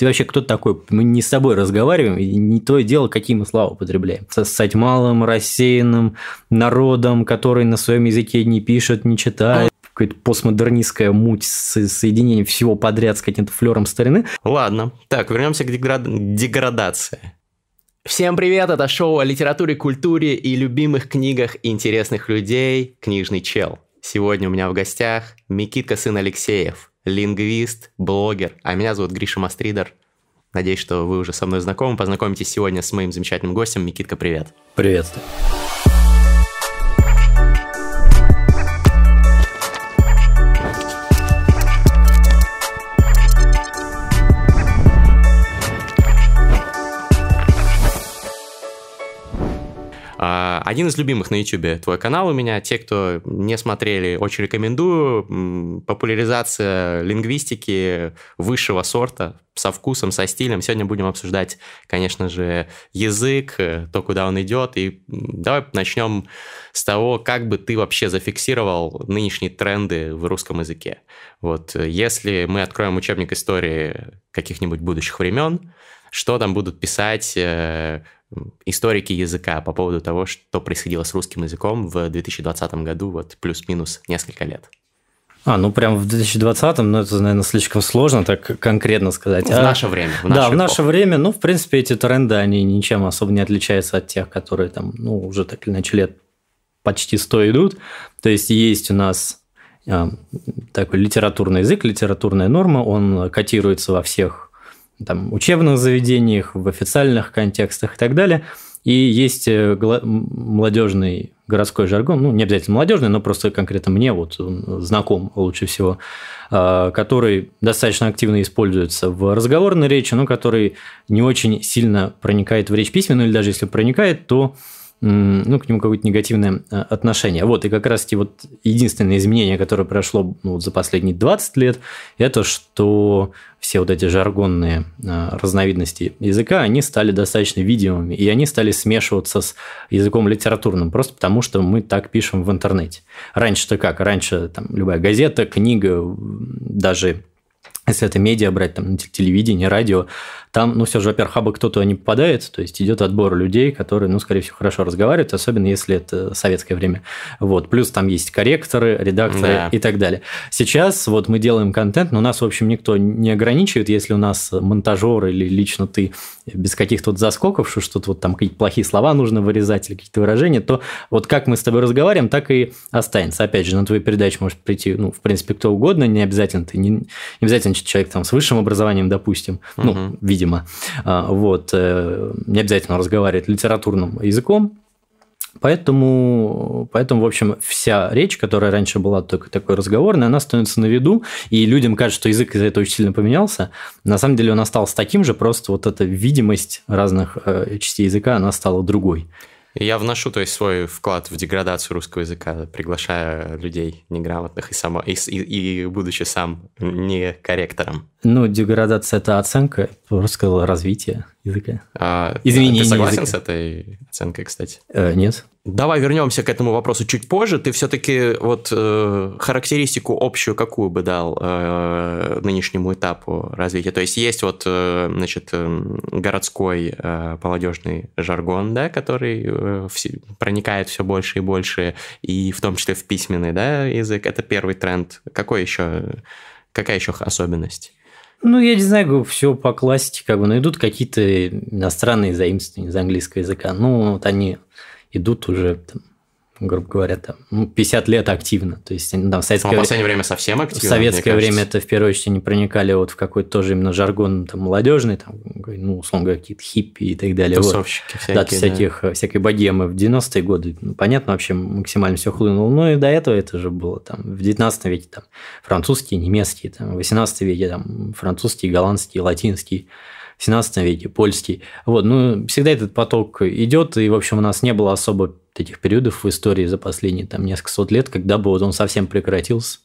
ты вообще кто такой? Мы не с тобой разговариваем, и не то дело, какие мы слова употребляем. Стать малым, рассеянным народом, который на своем языке не пишет, не читает какая-то постмодернистская муть с соединением всего подряд с каким-то флером старины. Ладно, так, вернемся к деград... деградации. Всем привет, это шоу о литературе, культуре и любимых книгах интересных людей «Книжный чел». Сегодня у меня в гостях Микитка сын Алексеев, лингвист, блогер, а меня зовут Гриша Мастридер. Надеюсь, что вы уже со мной знакомы. Познакомитесь сегодня с моим замечательным гостем. Микитка, привет. Приветствую. Один из любимых на YouTube твой канал у меня. Те, кто не смотрели, очень рекомендую. Популяризация лингвистики высшего сорта, со вкусом, со стилем. Сегодня будем обсуждать, конечно же, язык, то, куда он идет. И давай начнем с того, как бы ты вообще зафиксировал нынешние тренды в русском языке. Вот если мы откроем учебник истории каких-нибудь будущих времен, что там будут писать э, историки языка по поводу того, что происходило с русским языком в 2020 году, вот плюс-минус несколько лет. А, ну прям в 2020-м, ну это, наверное, слишком сложно так конкретно сказать. В а, наше время. В да, в наше время, ну, в принципе, эти тренды, они ничем особо не отличаются от тех, которые там, ну, уже так или иначе лет почти 100 идут. То есть есть у нас а, такой литературный язык, литературная норма, он котируется во всех там, учебных заведениях, в официальных контекстах и так далее. И есть э, молодежный городской жаргон, ну, не обязательно молодежный, но просто конкретно мне вот знаком лучше всего, а, который достаточно активно используется в разговорной речи, но который не очень сильно проникает в речь письменную, или даже если проникает, то ну, к нему какое-то негативное э, отношение. Вот, и как раз-таки вот единственное изменение, которое прошло ну, за последние 20 лет, это что все вот эти жаргонные э, разновидности языка, они стали достаточно видимыми, и они стали смешиваться с языком литературным, просто потому что мы так пишем в интернете. Раньше-то как? Раньше там любая газета, книга, даже если это медиа брать, там, телевидение, радио, там, ну, все же, во-первых, абы кто-то не попадает, то есть идет отбор людей, которые, ну, скорее всего, хорошо разговаривают, особенно если это советское время. Вот. Плюс там есть корректоры, редакторы да. и так далее. Сейчас вот мы делаем контент, но нас, в общем, никто не ограничивает, если у нас монтажер или лично ты без каких-то вот заскоков, что что-то вот там какие-то плохие слова нужно вырезать или какие-то выражения, то вот как мы с тобой разговариваем, так и останется. Опять же, на твою передачу может прийти, ну, в принципе, кто угодно, не обязательно ты, не, не обязательно человек там с высшим образованием, допустим, угу. ну, видимо, а, вот, э, не обязательно разговаривать литературным языком, Поэтому, поэтому, в общем, вся речь, которая раньше была только такой разговорной, она становится на виду, и людям кажется, что язык из-за этого очень сильно поменялся. На самом деле он остался таким же, просто вот эта видимость разных э, частей языка, она стала другой. Я вношу, то есть, свой вклад в деградацию русского языка, приглашая людей неграмотных и, само, и, и, и будучи сам не корректором. Ну, деградация – это оценка, просто развитие языка. А, Изменение Ты согласен языка. с этой оценкой, кстати? Э, нет. Давай вернемся к этому вопросу чуть позже. Ты все-таки вот э, характеристику общую какую бы дал э, нынешнему этапу развития? То есть есть вот, э, значит, э, городской э, молодежный жаргон, да, который э, все, проникает все больше и больше, и в том числе в письменный, да, язык. Это первый тренд. Какой еще, какая еще особенность? Ну, я не знаю, все по классике, как бы, но идут какие-то иностранные заимствования из английского языка. Ну, вот они идут уже там, грубо говоря, там, 50 ну, лет активно. То есть, там, в советское, в последнее время совсем активно. В советское время это в первую очередь не проникали вот в какой-то тоже именно жаргон там, молодежный, там, ну, условно говоря, какие-то хиппи и так далее. Тусовщики вот. всякие. Да, всяких, да. всякой богемы в 90-е годы. Ну, понятно, вообще максимально все хлынуло. Но и до этого это же было там в 19 веке там французские, немецкие, там, в 18 веке там французские, голландские, латинские. 17 веке, польский. Вот, ну, всегда этот поток идет, и, в общем, у нас не было особо таких периодов в истории за последние там несколько сот лет, когда бы вот он совсем прекратился.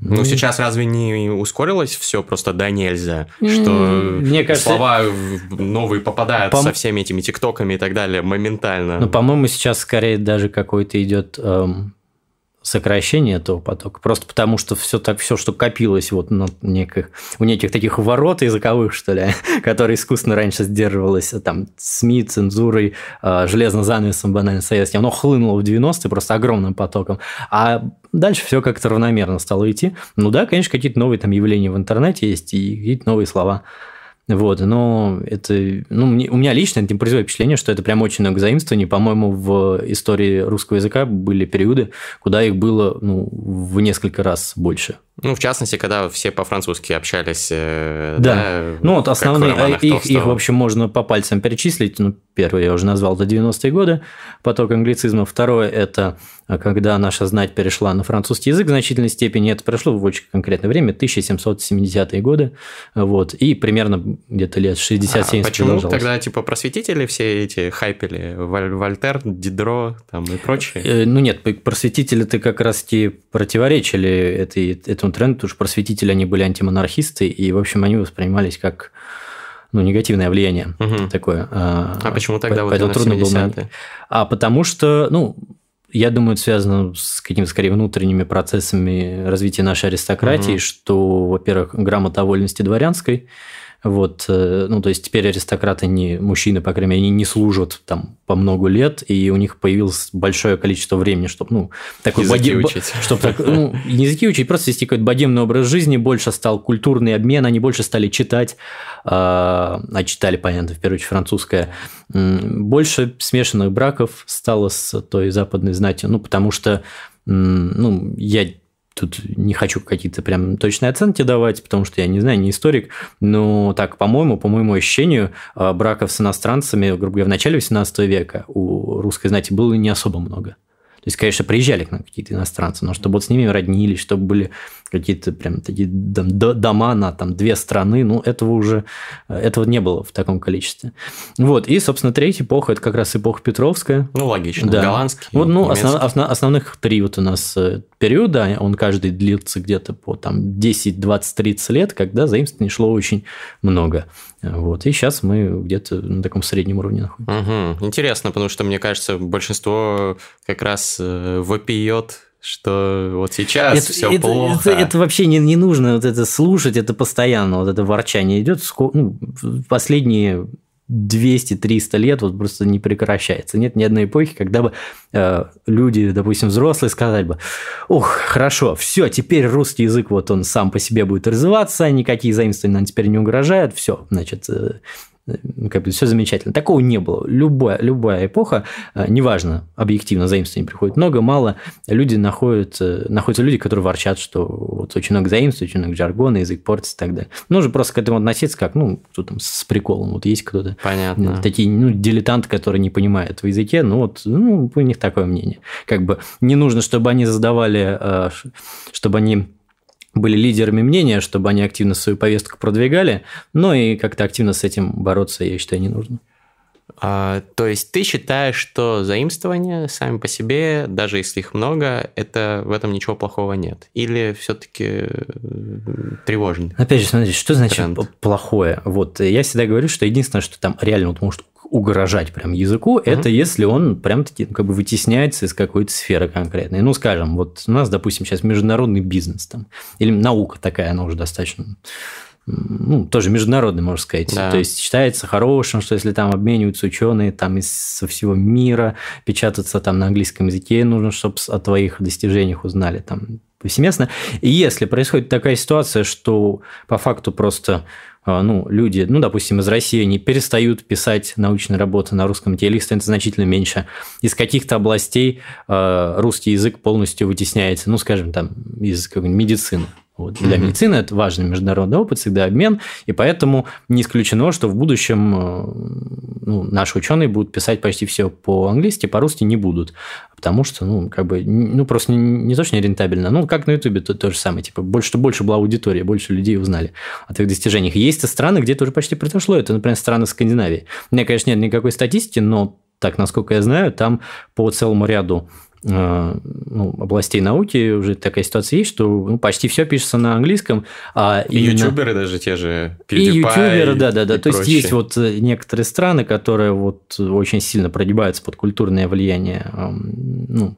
Ну, ну, сейчас разве не ускорилось все просто да нельзя, что Мне кажется, слова новые попадают по... со всеми этими тиктоками и так далее моментально? Ну, по-моему, сейчас скорее даже какой-то идет эм, сокращение этого потока. Просто потому, что все так, все, что копилось вот на неких, у неких таких ворот языковых, что ли, которые искусственно раньше сдерживалось там СМИ, цензурой, э, железным занавесом банально советским, оно хлынуло в 90-е просто огромным потоком. А дальше все как-то равномерно стало идти. Ну да, конечно, какие-то новые там явления в интернете есть и какие-то новые слова. Вот, но это, ну, мне, у меня лично это не производит впечатление, что это прям очень много заимствований. По-моему, в истории русского языка были периоды, куда их было ну, в несколько раз больше. Ну, в частности, когда все по-французски общались. Э, да. да ну, вот основные, а их, их, в общем, можно по пальцам перечислить. Ну, первый я уже назвал, это 90-е годы, поток англицизма. Второе – это когда наша знать перешла на французский язык в значительной степени. Это прошло в очень конкретное время, 1770-е годы. Вот, и примерно где-то лет 60-70 а почему тогда, типа, просветители все эти хайпели? Вольтер, Дидро там и прочие? Э, ну, нет, просветители-то как раз-таки противоречили этой, этому этому тренду, потому что просветители, они были антимонархисты, и, в общем, они воспринимались как ну, негативное влияние угу. такое. А, а почему тогда вот трудно было? А потому что, ну, я думаю, это связано с какими-то, скорее, внутренними процессами развития нашей аристократии, угу. что, во-первых, грамота о вольности дворянской – вот, э, ну, то есть теперь аристократы не мужчины, по крайней мере, они не служат там по много лет, и у них появилось большое количество времени, чтобы, ну, такой языки боди... учить. Чтобы так, ну, не языки учить, просто вести какой-то богемный образ жизни, больше стал культурный обмен, они больше стали читать, а, а читали, понятно, в первую очередь французское, больше смешанных браков стало с той западной знатью, ну, потому что, ну, я Тут не хочу какие-то прям точные оценки давать, потому что я не знаю, не историк, но так, по-моему, по моему ощущению, а, браков с иностранцами, грубо говоря, в начале 18 века у русской знати было не особо много. То есть, конечно, приезжали к нам какие-то иностранцы, но чтобы вот с ними роднились, чтобы были какие-то прям такие дома на там две страны, ну, этого уже, этого не было в таком количестве. Вот, и, собственно, третья эпоха, это как раз эпоха Петровская. Ну, логично, да. голландский, Вот, ну, основ, основ, основных три вот у нас э, периода, он каждый длится где-то по там 10, 20, 30 лет, когда заимствований шло очень много. Вот, и сейчас мы где-то на таком среднем уровне находимся. Угу. Интересно, потому что, мне кажется, большинство как раз э, вопиет что вот сейчас это, все это, плохо. Это, это вообще не, не нужно вот это слушать, это постоянно, вот это ворчание идет. Ну, последние 200-300 лет вот просто не прекращается. Нет ни одной эпохи, когда бы э, люди, допустим, взрослые, сказали бы, ух, хорошо, все, теперь русский язык вот он сам по себе будет развиваться, никакие заимствования нам теперь не угрожают, все, значит, э, как бы все замечательно. Такого не было. Любая, любая эпоха, э, неважно, объективно заимствований приходит много, мало, люди находят, э, находятся люди, которые ворчат, что вот очень много заимствований, очень много жаргона, язык портится и так далее. Нужно просто к этому относиться как, ну, кто там с приколом. Вот есть кто-то. Понятно. Такие, ну, дилетанты, которые не понимают в языке, ну, вот, ну, у них такое мнение. Как бы не нужно, чтобы они задавали, э, чтобы они были лидерами мнения, чтобы они активно свою повестку продвигали, но и как-то активно с этим бороться, я считаю, не нужно. А, то есть ты считаешь, что заимствования сами по себе, даже если их много, это в этом ничего плохого нет? Или все-таки тревожно? Опять же, смотрите, что значит тренд? плохое? Вот я всегда говорю, что единственное, что там реально вот может угрожать прям языку, mm-hmm. это если он прям таки ну, как бы вытесняется из какой-то сферы конкретной. Ну, скажем, вот у нас, допустим, сейчас международный бизнес там, или наука такая, она уже достаточно ну, тоже международный, можно сказать. Да. То есть считается хорошим, что если там обмениваются ученые там из со всего мира, печататься там на английском языке, нужно, чтобы о твоих достижениях узнали там повсеместно. И если происходит такая ситуация, что по факту просто ну, люди, ну, допустим, из России, они перестают писать научные работы на русском языке, их становится значительно меньше. Из каких-то областей э, русский язык полностью вытесняется, ну, скажем, там, из медицины. Вот. Для mm-hmm. медицины это важный международный опыт, всегда обмен, и поэтому не исключено, что в будущем э, ну, наши ученые будут писать почти все по-английски, по-русски не будут, потому что, ну, как бы, ну, просто не, не то, что не рентабельно, ну, как на Ютубе то, то же самое, типа, больше, что больше была аудитория, больше людей узнали о твоих достижениях. Есть страны, где это уже почти произошло, это, например, страны Скандинавии. У меня, конечно, нет никакой статистики, но так, насколько я знаю, там по целому ряду ну, областей науки уже такая ситуация есть, что ну, почти все пишется на английском. А и именно... ютуберы даже те же, PewDiePie И ютуберы, да-да-да. То прочее. есть есть вот э, некоторые страны, которые вот очень сильно прогибаются под культурное влияние ну,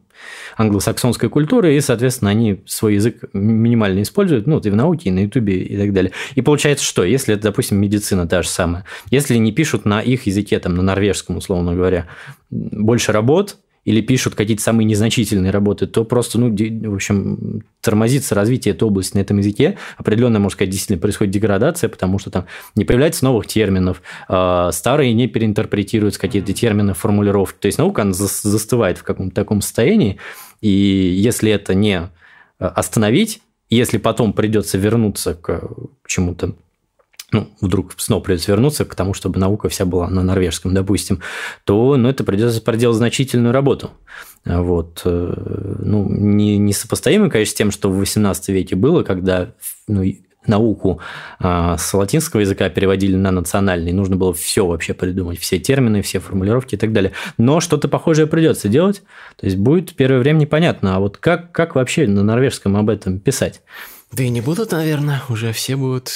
англосаксонской культуры, и, соответственно, они свой язык минимально используют, ну, и в науке, и на ютубе, и так далее. И получается что? Если это, допустим, медицина та же самая, если не пишут на их языке, там, на норвежском, условно говоря, больше работ, или пишут какие-то самые незначительные работы, то просто, ну, в общем, тормозится развитие этой области на этом языке. Определенно, можно сказать, действительно происходит деградация, потому что там не появляется новых терминов, а, старые не переинтерпретируются какие-то термины, формулировки. То есть наука она застывает в каком-то таком состоянии, и если это не а, остановить, если потом придется вернуться к чему-то ну, вдруг снова придется вернуться к тому, чтобы наука вся была на норвежском, допустим, то ну, это придется проделать значительную работу. Вот. Э, ну, не, не сопоставимо, конечно, с тем, что в XVIII веке было, когда ну, науку а, с латинского языка переводили на национальный, нужно было все вообще придумать, все термины, все формулировки и так далее. Но что-то похожее придется делать, то есть будет первое время непонятно, а вот как, как вообще на норвежском об этом писать? Да и не будут, наверное, уже все будут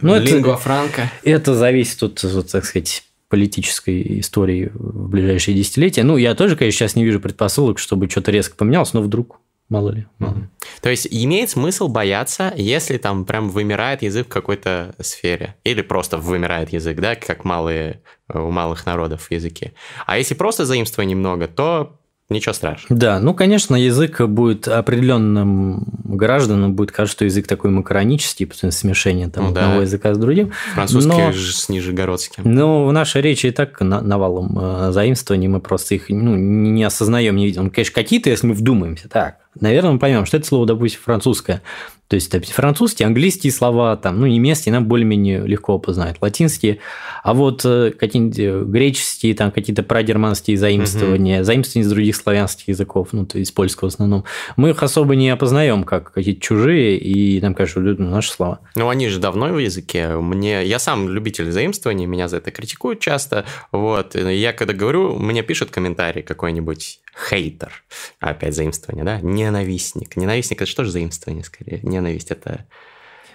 ну, лингва франка. Это зависит от, вот, так сказать, политической истории в ближайшие десятилетия. Ну, я тоже, конечно, сейчас не вижу предпосылок, чтобы что-то резко поменялось, но вдруг мало ли. Мало ли. То есть имеет смысл бояться, если там прям вымирает язык в какой-то сфере. Или просто вымирает язык, да, как малые, у малых народов языки. А если просто заимствований немного, то Ничего страшного. Да, ну, конечно, язык будет определенным гражданам будет кажется, что язык такой макаронический, потому что смешение там, ну, да. одного языка с другим. Французский но, с нижегородским. Ну, в нашей речи и так навалом э, заимствований, мы просто их ну, не осознаем, не видим. Конечно, какие-то, если мы вдумаемся, так, наверное, мы поймем, что это слово, допустим, французское. То есть французские, английские слова, там, ну, немецкие нам более-менее легко опознать, латинские. А вот э, какие-нибудь э, греческие, там, какие-то прадерманские заимствования, угу. заимствования из других славянских языков, ну, то есть польского в основном, мы их особо не опознаем как какие-то чужие, и нам кажется, это наши слова. Ну, они же давно в языке. Мне... Я сам любитель заимствований, меня за это критикуют часто. Вот. Я когда говорю, мне пишут комментарий какой-нибудь хейтер. Опять заимствование, да? Ненавистник. Ненавистник – это что же заимствование, скорее? Ненависть – это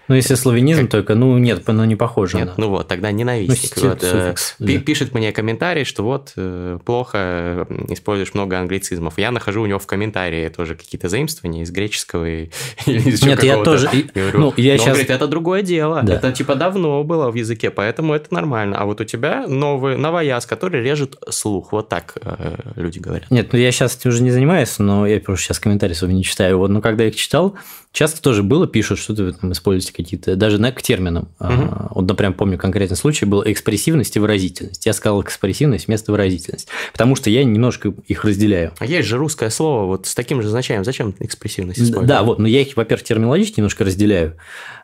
ну, если славянизм, как... только, ну, нет, оно не похоже. Нет, на... ну вот, тогда ненавистник. Ну, вот, э, суффикс, э, да. Пишет мне комментарий, что вот, э, плохо используешь много англицизмов. Я нахожу у него в комментарии тоже какие-то заимствования из греческого или из Нет, я тоже... говорю, ну, я сейчас... он говорит, это другое дело. Да. Это, типа, давно было в языке, поэтому это нормально. А вот у тебя новый, новояз, который режет слух. Вот так э, люди говорят. Нет, ну, я сейчас этим уже не занимаюсь, но я просто сейчас комментарии свои не читаю. Вот, но когда я их читал, часто тоже было, пишут, что вы там используете какие-то, даже на, к терминам. Угу. Вот, например, помню конкретный случай, был экспрессивность и выразительность. Я сказал экспрессивность вместо выразительность, потому что я немножко их разделяю. А есть же русское слово вот с таким же значением. Зачем экспрессивность использовать? Да, вот, но я их, во-первых, терминологически немножко разделяю,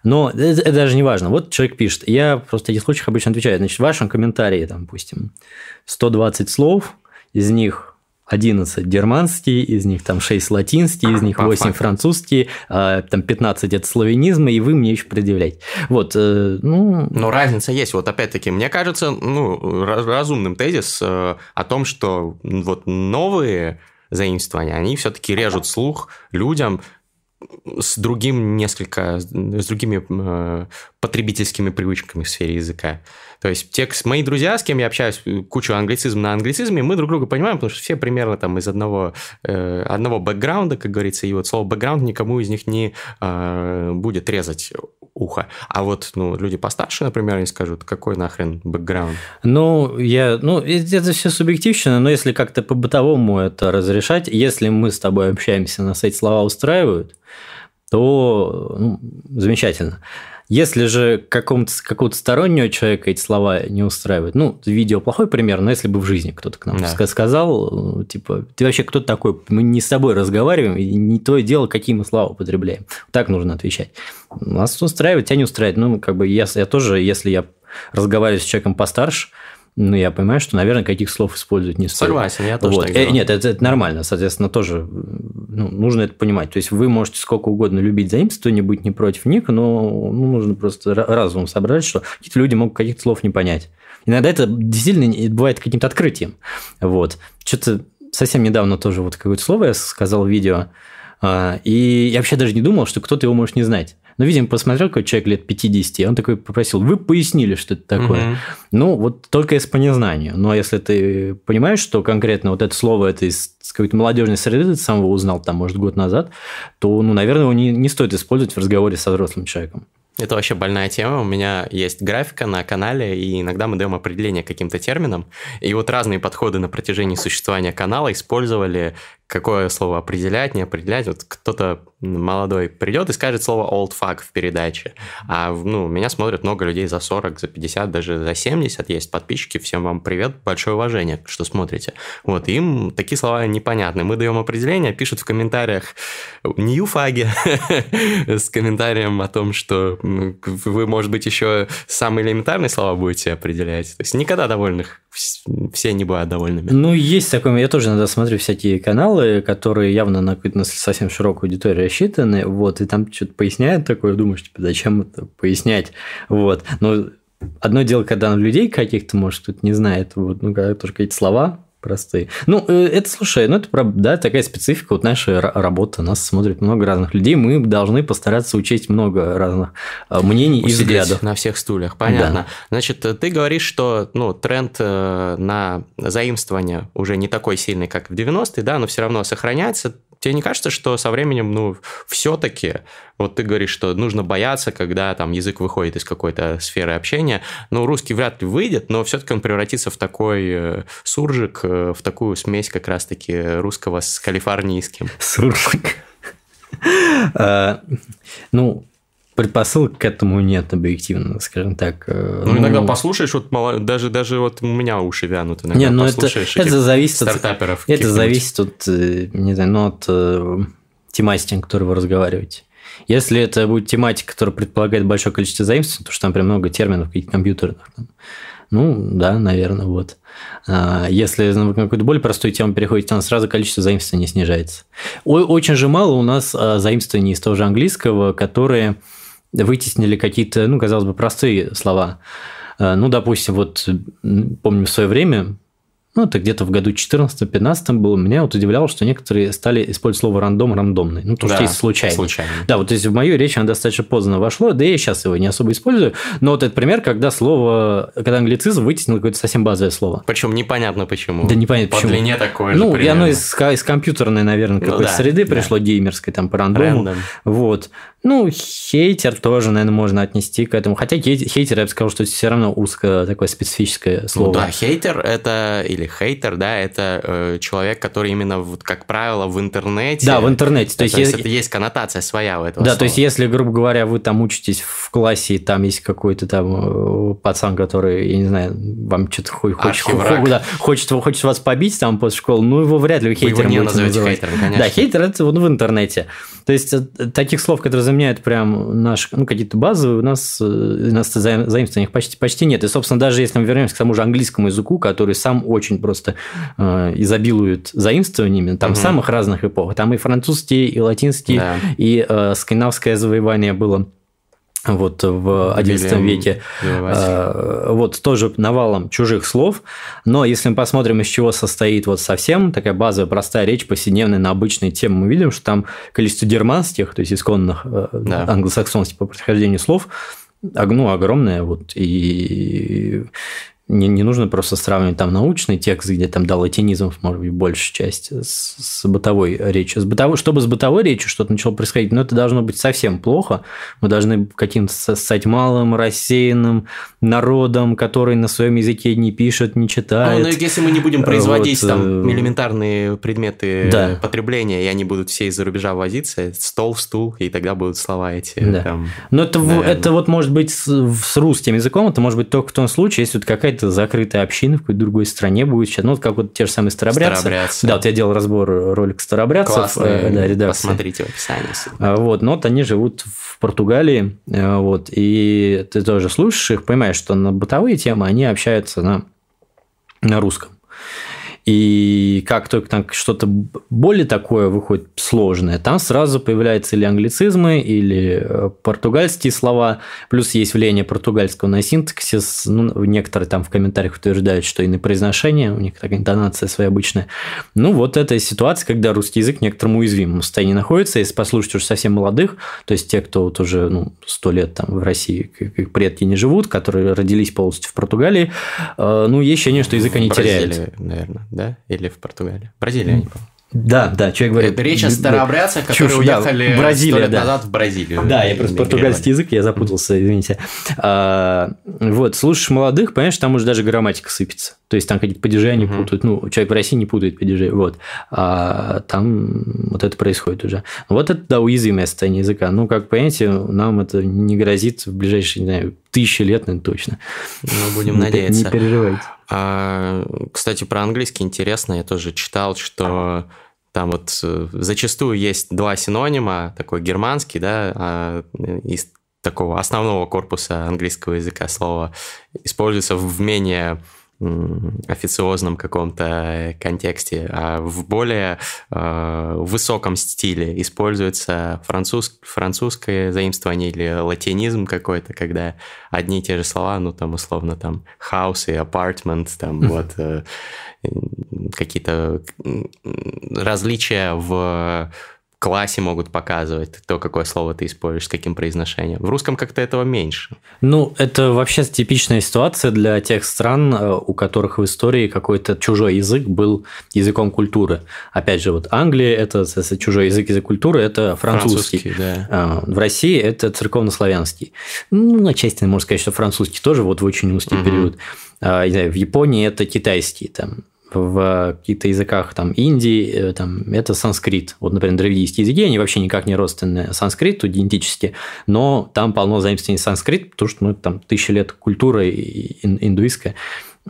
но это, это даже не важно. Вот человек пишет, я просто в таких случаях обычно отвечаю, значит, в вашем комментарии, там, допустим, 120 слов, из них 11 германские, из них там 6 латинские, из них 8 французские, а, там 15 это славянизмы, и вы мне еще предъявляете. Вот, э, ну... Но разница есть. Вот опять-таки, мне кажется, ну, разумным тезис э, о том, что вот новые заимствования, они все-таки режут слух людям, с другим несколько, с другими э, потребительскими привычками в сфере языка. То есть те, мои друзья, с кем я общаюсь, кучу англицизм на англицизме, мы друг друга понимаем, потому что все примерно там из одного, э, одного бэкграунда, как говорится, и вот слово бэкграунд никому из них не э, будет резать ухо. А вот ну, люди постарше, например, они скажут, какой нахрен бэкграунд? Ну, я, ну, это все субъективно, но если как-то по-бытовому это разрешать, если мы с тобой общаемся, нас эти слова устраивают, то ну, замечательно. Если же какому-то, какого-то стороннего человека эти слова не устраивают, ну, видео плохой пример, но если бы в жизни кто-то к нам да. сказал, типа, ты вообще кто такой, мы не с тобой разговариваем, и не то дело, какие мы слова употребляем. Так нужно отвечать. Нас устраивает, тебя не устраивает. Ну, как бы я, я тоже, если я разговариваю с человеком постарше, ну, я понимаю, что, наверное, каких слов использовать не стоит. Согласен, я тоже вот. так делаю. Нет, это, это нормально, соответственно, тоже ну, нужно это понимать. То есть вы можете сколько угодно любить заимствование, быть не против них, но ну, нужно просто разумом собрать, что какие-то люди могут каких-то слов не понять. Иногда это действительно бывает каким-то открытием. Вот. Что-то совсем недавно тоже вот какое-то слово я сказал в видео, а, и я вообще даже не думал, что кто-то его может не знать. Но, видимо, посмотрел какой человек лет 50, и он такой попросил, вы пояснили, что это такое. Угу. Ну, вот только из по незнанию. Но если ты понимаешь, что конкретно вот это слово, это из какой-то молодежной среды, ты сам его узнал там, может, год назад, то, ну, наверное, его не, не стоит использовать в разговоре со взрослым человеком. Это вообще больная тема. У меня есть графика на канале, и иногда мы даем определение каким-то терминам. И вот разные подходы на протяжении существования канала использовали какое слово определять, не определять. Вот кто-то молодой придет и скажет слово old fuck в передаче. А ну, меня смотрят много людей за 40, за 50, даже за 70. Есть подписчики. Всем вам привет, большое уважение, что смотрите. Вот, им такие слова непонятны. Мы даем определение, пишут в комментариях new фаги с комментарием о том, что вы, может быть, еще самые элементарные слова будете определять. То есть никогда довольных все не бывают довольными. Ну, есть такое. Я тоже иногда смотрю всякие каналы, которые явно на, на совсем широкую аудиторию рассчитаны, вот, и там что-то поясняют такое, думаешь, типа, зачем это пояснять, вот. Но одно дело, когда людей каких-то, может, кто-то не знает, вот, ну, когда тоже какие-то слова простые. Ну, э, это, слушай, ну, это, да, такая специфика вот нашей работы. Нас смотрит много разных людей. Мы должны постараться учесть много разных э, мнений Усидеть и взглядов. на всех стульях, понятно. Да. Значит, ты говоришь, что, ну, тренд э, на заимствование уже не такой сильный, как в 90-е, да, но все равно сохраняется тебе не кажется, что со временем, ну, все-таки, вот ты говоришь, что нужно бояться, когда там язык выходит из какой-то сферы общения, ну, русский вряд ли выйдет, но все-таки он превратится в такой э, суржик, э, в такую смесь как раз-таки русского с калифорнийским. Суржик. А, ну, предпосылок к этому нет объективно, скажем так. Ну, ну иногда послушаешь, вот даже, даже вот у меня уши вянут иногда. Не, ну это, это зависит от стартаперов. Это зависит от, э, не знаю, ну, от э, тематики, на которой вы разговариваете. Если это будет тематика, которая предполагает большое количество заимствований, то что там прям много терминов каких-то компьютерных, там, ну, да, наверное, вот. А, если на какую-то более простую тему переходите, там сразу количество заимствований снижается. Очень же мало у нас а, заимствований из того же английского, которые вытеснили какие-то, ну, казалось бы, простые слова. Э, ну, допустим, вот помню в свое время ну, это где-то в году 14-15 было, меня вот удивляло, что некоторые стали использовать слово рандом рандомный. Ну, то, да, что есть случайно. случайно. Да, вот то есть в мою речь оно достаточно поздно вошло, да и я сейчас его не особо использую. Но вот этот пример, когда слово, когда англицизм вытеснил какое-то совсем базовое слово. Причем непонятно почему. Да непонятно По почему. По длине такое Ну, же и оно из, из компьютерной, наверное, какой-то ну, да, среды да. пришло, геймерской, там, по рандому. Рандом. Вот. Ну, хейтер тоже, наверное, можно отнести к этому. Хотя хейтер, я бы сказал, что это все равно узкое такое специфическое слово. Ну да, хейтер это, или хейтер, да, это э, человек, который именно, вот, как правило, в интернете. Да, в интернете. То, есть, есть, это есть коннотация своя у этого Да, слова. то есть, если, грубо говоря, вы там учитесь в классе, и там есть какой-то там э, пацан, который, я не знаю, вам что-то хочет, хочет, да, хочет, хочет вас побить там после школы, ну, его вряд ли хейтером вы его не назовете называть. хейтером, конечно. Да, хейтер – это вот в интернете. То есть, э, таких слов, которые заменяют прям наш, ну, какие-то базовые, у нас, э, у нас заимствований почти, почти нет. И, собственно, даже если мы вернемся к тому же английскому языку, который сам очень просто э, изобилует заимствованиями, там угу. самых разных эпох. Там и французский, и латинский, да. и э, скандинавское завоевание было вот в XI веке, э, вот тоже навалом чужих слов, но если мы посмотрим, из чего состоит вот совсем такая базовая простая речь повседневная на обычные темы, мы видим, что там количество германских, то есть исконных э, да. англосаксонских по происхождению слов, ну, огромное, вот, и не, не нужно просто сравнивать там научный текст, где там да, латинизмов, может быть, большая часть с, с бытовой речью. С бытовой, чтобы с бытовой речью что-то начало происходить, но это должно быть совсем плохо. Мы должны каким-то стать малым, рассеянным народом, который на своем языке не пишет, не читает. Ну, но если мы не будем производить вот, там э, элементарные предметы да. потребления, и они будут все из-за рубежа возиться, стол, стул, и тогда будут слова эти. Да. Там, но это, это вот может быть с, с русским языком, это может быть только в том случае, если вот какая-то какая-то закрытая община в какой-то другой стране будет сейчас. Ну, вот как вот те же самые старобрядцы. старобрядцы. Да, вот я делал разбор ролик старобрядцев. Классный, э, да, редакции. посмотрите в описании. А, вот, но вот они живут в Португалии, э, вот, и ты тоже слушаешь их, понимаешь, что на бытовые темы они общаются на, на русском. И как только там что-то более такое выходит сложное, там сразу появляются или англицизмы, или э, португальские слова, плюс есть влияние португальского на синтаксис. Ну, некоторые там в комментариях утверждают, что и на произношение, у них такая интонация своя обычная. Ну, вот эта ситуация, когда русский язык в некотором уязвимом состоянии находится. Если послушать уже совсем молодых, то есть те, кто вот уже ну, 100 лет там в России, как предки не живут, которые родились полностью в Португалии, э, ну, есть ощущение, что язык они Бразилия, теряют. наверное, да? Или в Португалии? Бразилия, я не помню. Да, да, человек говорит. Речь о старообрядцах, которые Чушь, да, уехали Бразилия, 100 лет да. назад в Бразилию. Да, я просто португальский язык, я запутался, извините. А, вот, слушаешь молодых, понимаешь, там уже даже грамматика сыпется. То есть там какие-то падежи они путают. Ну, человек в России не путает падежи, вот. А там вот это происходит уже. Вот это, да, уязвимое состояние языка. Ну, как понимаете, нам это не грозит в ближайшие, не знаю, тысячи лет, наверное, точно. Ну, будем Не- надеяться. Не переживайте. А, кстати, про английский интересно, я тоже читал, что там вот э, зачастую есть два синонима, такой германский, да, а, из такого основного корпуса английского языка слова используется в менее официозном каком-то контексте, а в более э, высоком стиле используется француз, французское заимствование или латинизм какой-то, когда одни и те же слова, ну там условно там house и apartment, там вот э, какие-то различия в классе могут показывать то, какое слово ты используешь, с каким произношением. В русском как-то этого меньше. Ну, это вообще типичная ситуация для тех стран, э, у которых в истории какой-то чужой язык был языком культуры. Опять же, вот Англия – это чужой язык, язык культуры – это французский. да. А, В России это церковнославянский. Ну, отчасти можно сказать, что французский тоже вот в очень узкий Мгм. период. А, в Японии это китайский, там, в каких-то языках там Индии э, там, это санскрит. Вот, например, дравидийские языки, они вообще никак не родственны санскриту идентически, но там полно заимствований санскрит, потому что ну, там тысячи лет культура индуистская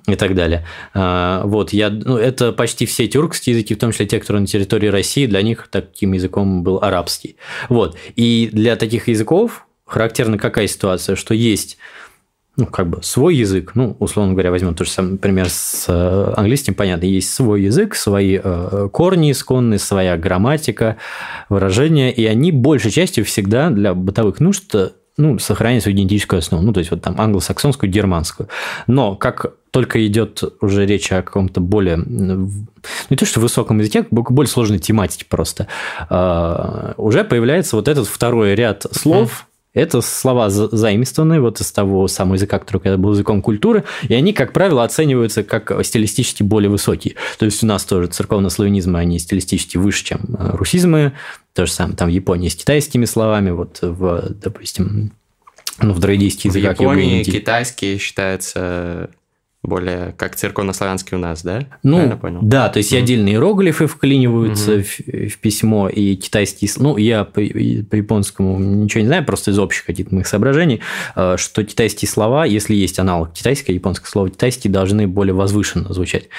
и так далее. А, Вот, я, ну, это почти все тюркские языки, в том числе те, которые на территории России, для них таким языком был арабский. Вот, и для таких языков характерна какая ситуация, что есть ну, как бы свой язык, ну, условно говоря, возьмем тот же самый пример с э, английским, понятно, есть свой язык, свои э, корни исконные, своя грамматика, выражения, и они большей частью всегда для бытовых нужд э, ну, сохраняют свою идентическую основу, ну, то есть вот там англосаксонскую, германскую. Но как только идет уже речь о каком-то более, не то что высоком языке, а более сложной тематике просто, э, уже появляется вот этот второй ряд слов, это слова за- заимствованные вот из того самого языка, который когда был языком культуры, и они, как правило, оцениваются как стилистически более высокие. То есть у нас тоже церковно-славянизмы, они стилистически выше, чем э, русизмы. То же самое там в Японии с китайскими словами, вот в, допустим, ну, в дравидийских В языках Японии Юго-Индии. китайский считается более как церковнославянский у нас, да? Ну, Правильно понял? да, то есть и Мгм. отдельные иероглифы вклиниваются в, в письмо, и китайские... с- Ну, я по, по японскому ничего не знаю, просто из общих каких-то моих соображений, э, что китайские слова, если есть аналог китайского, японского слова китайский, должны более возвышенно звучать.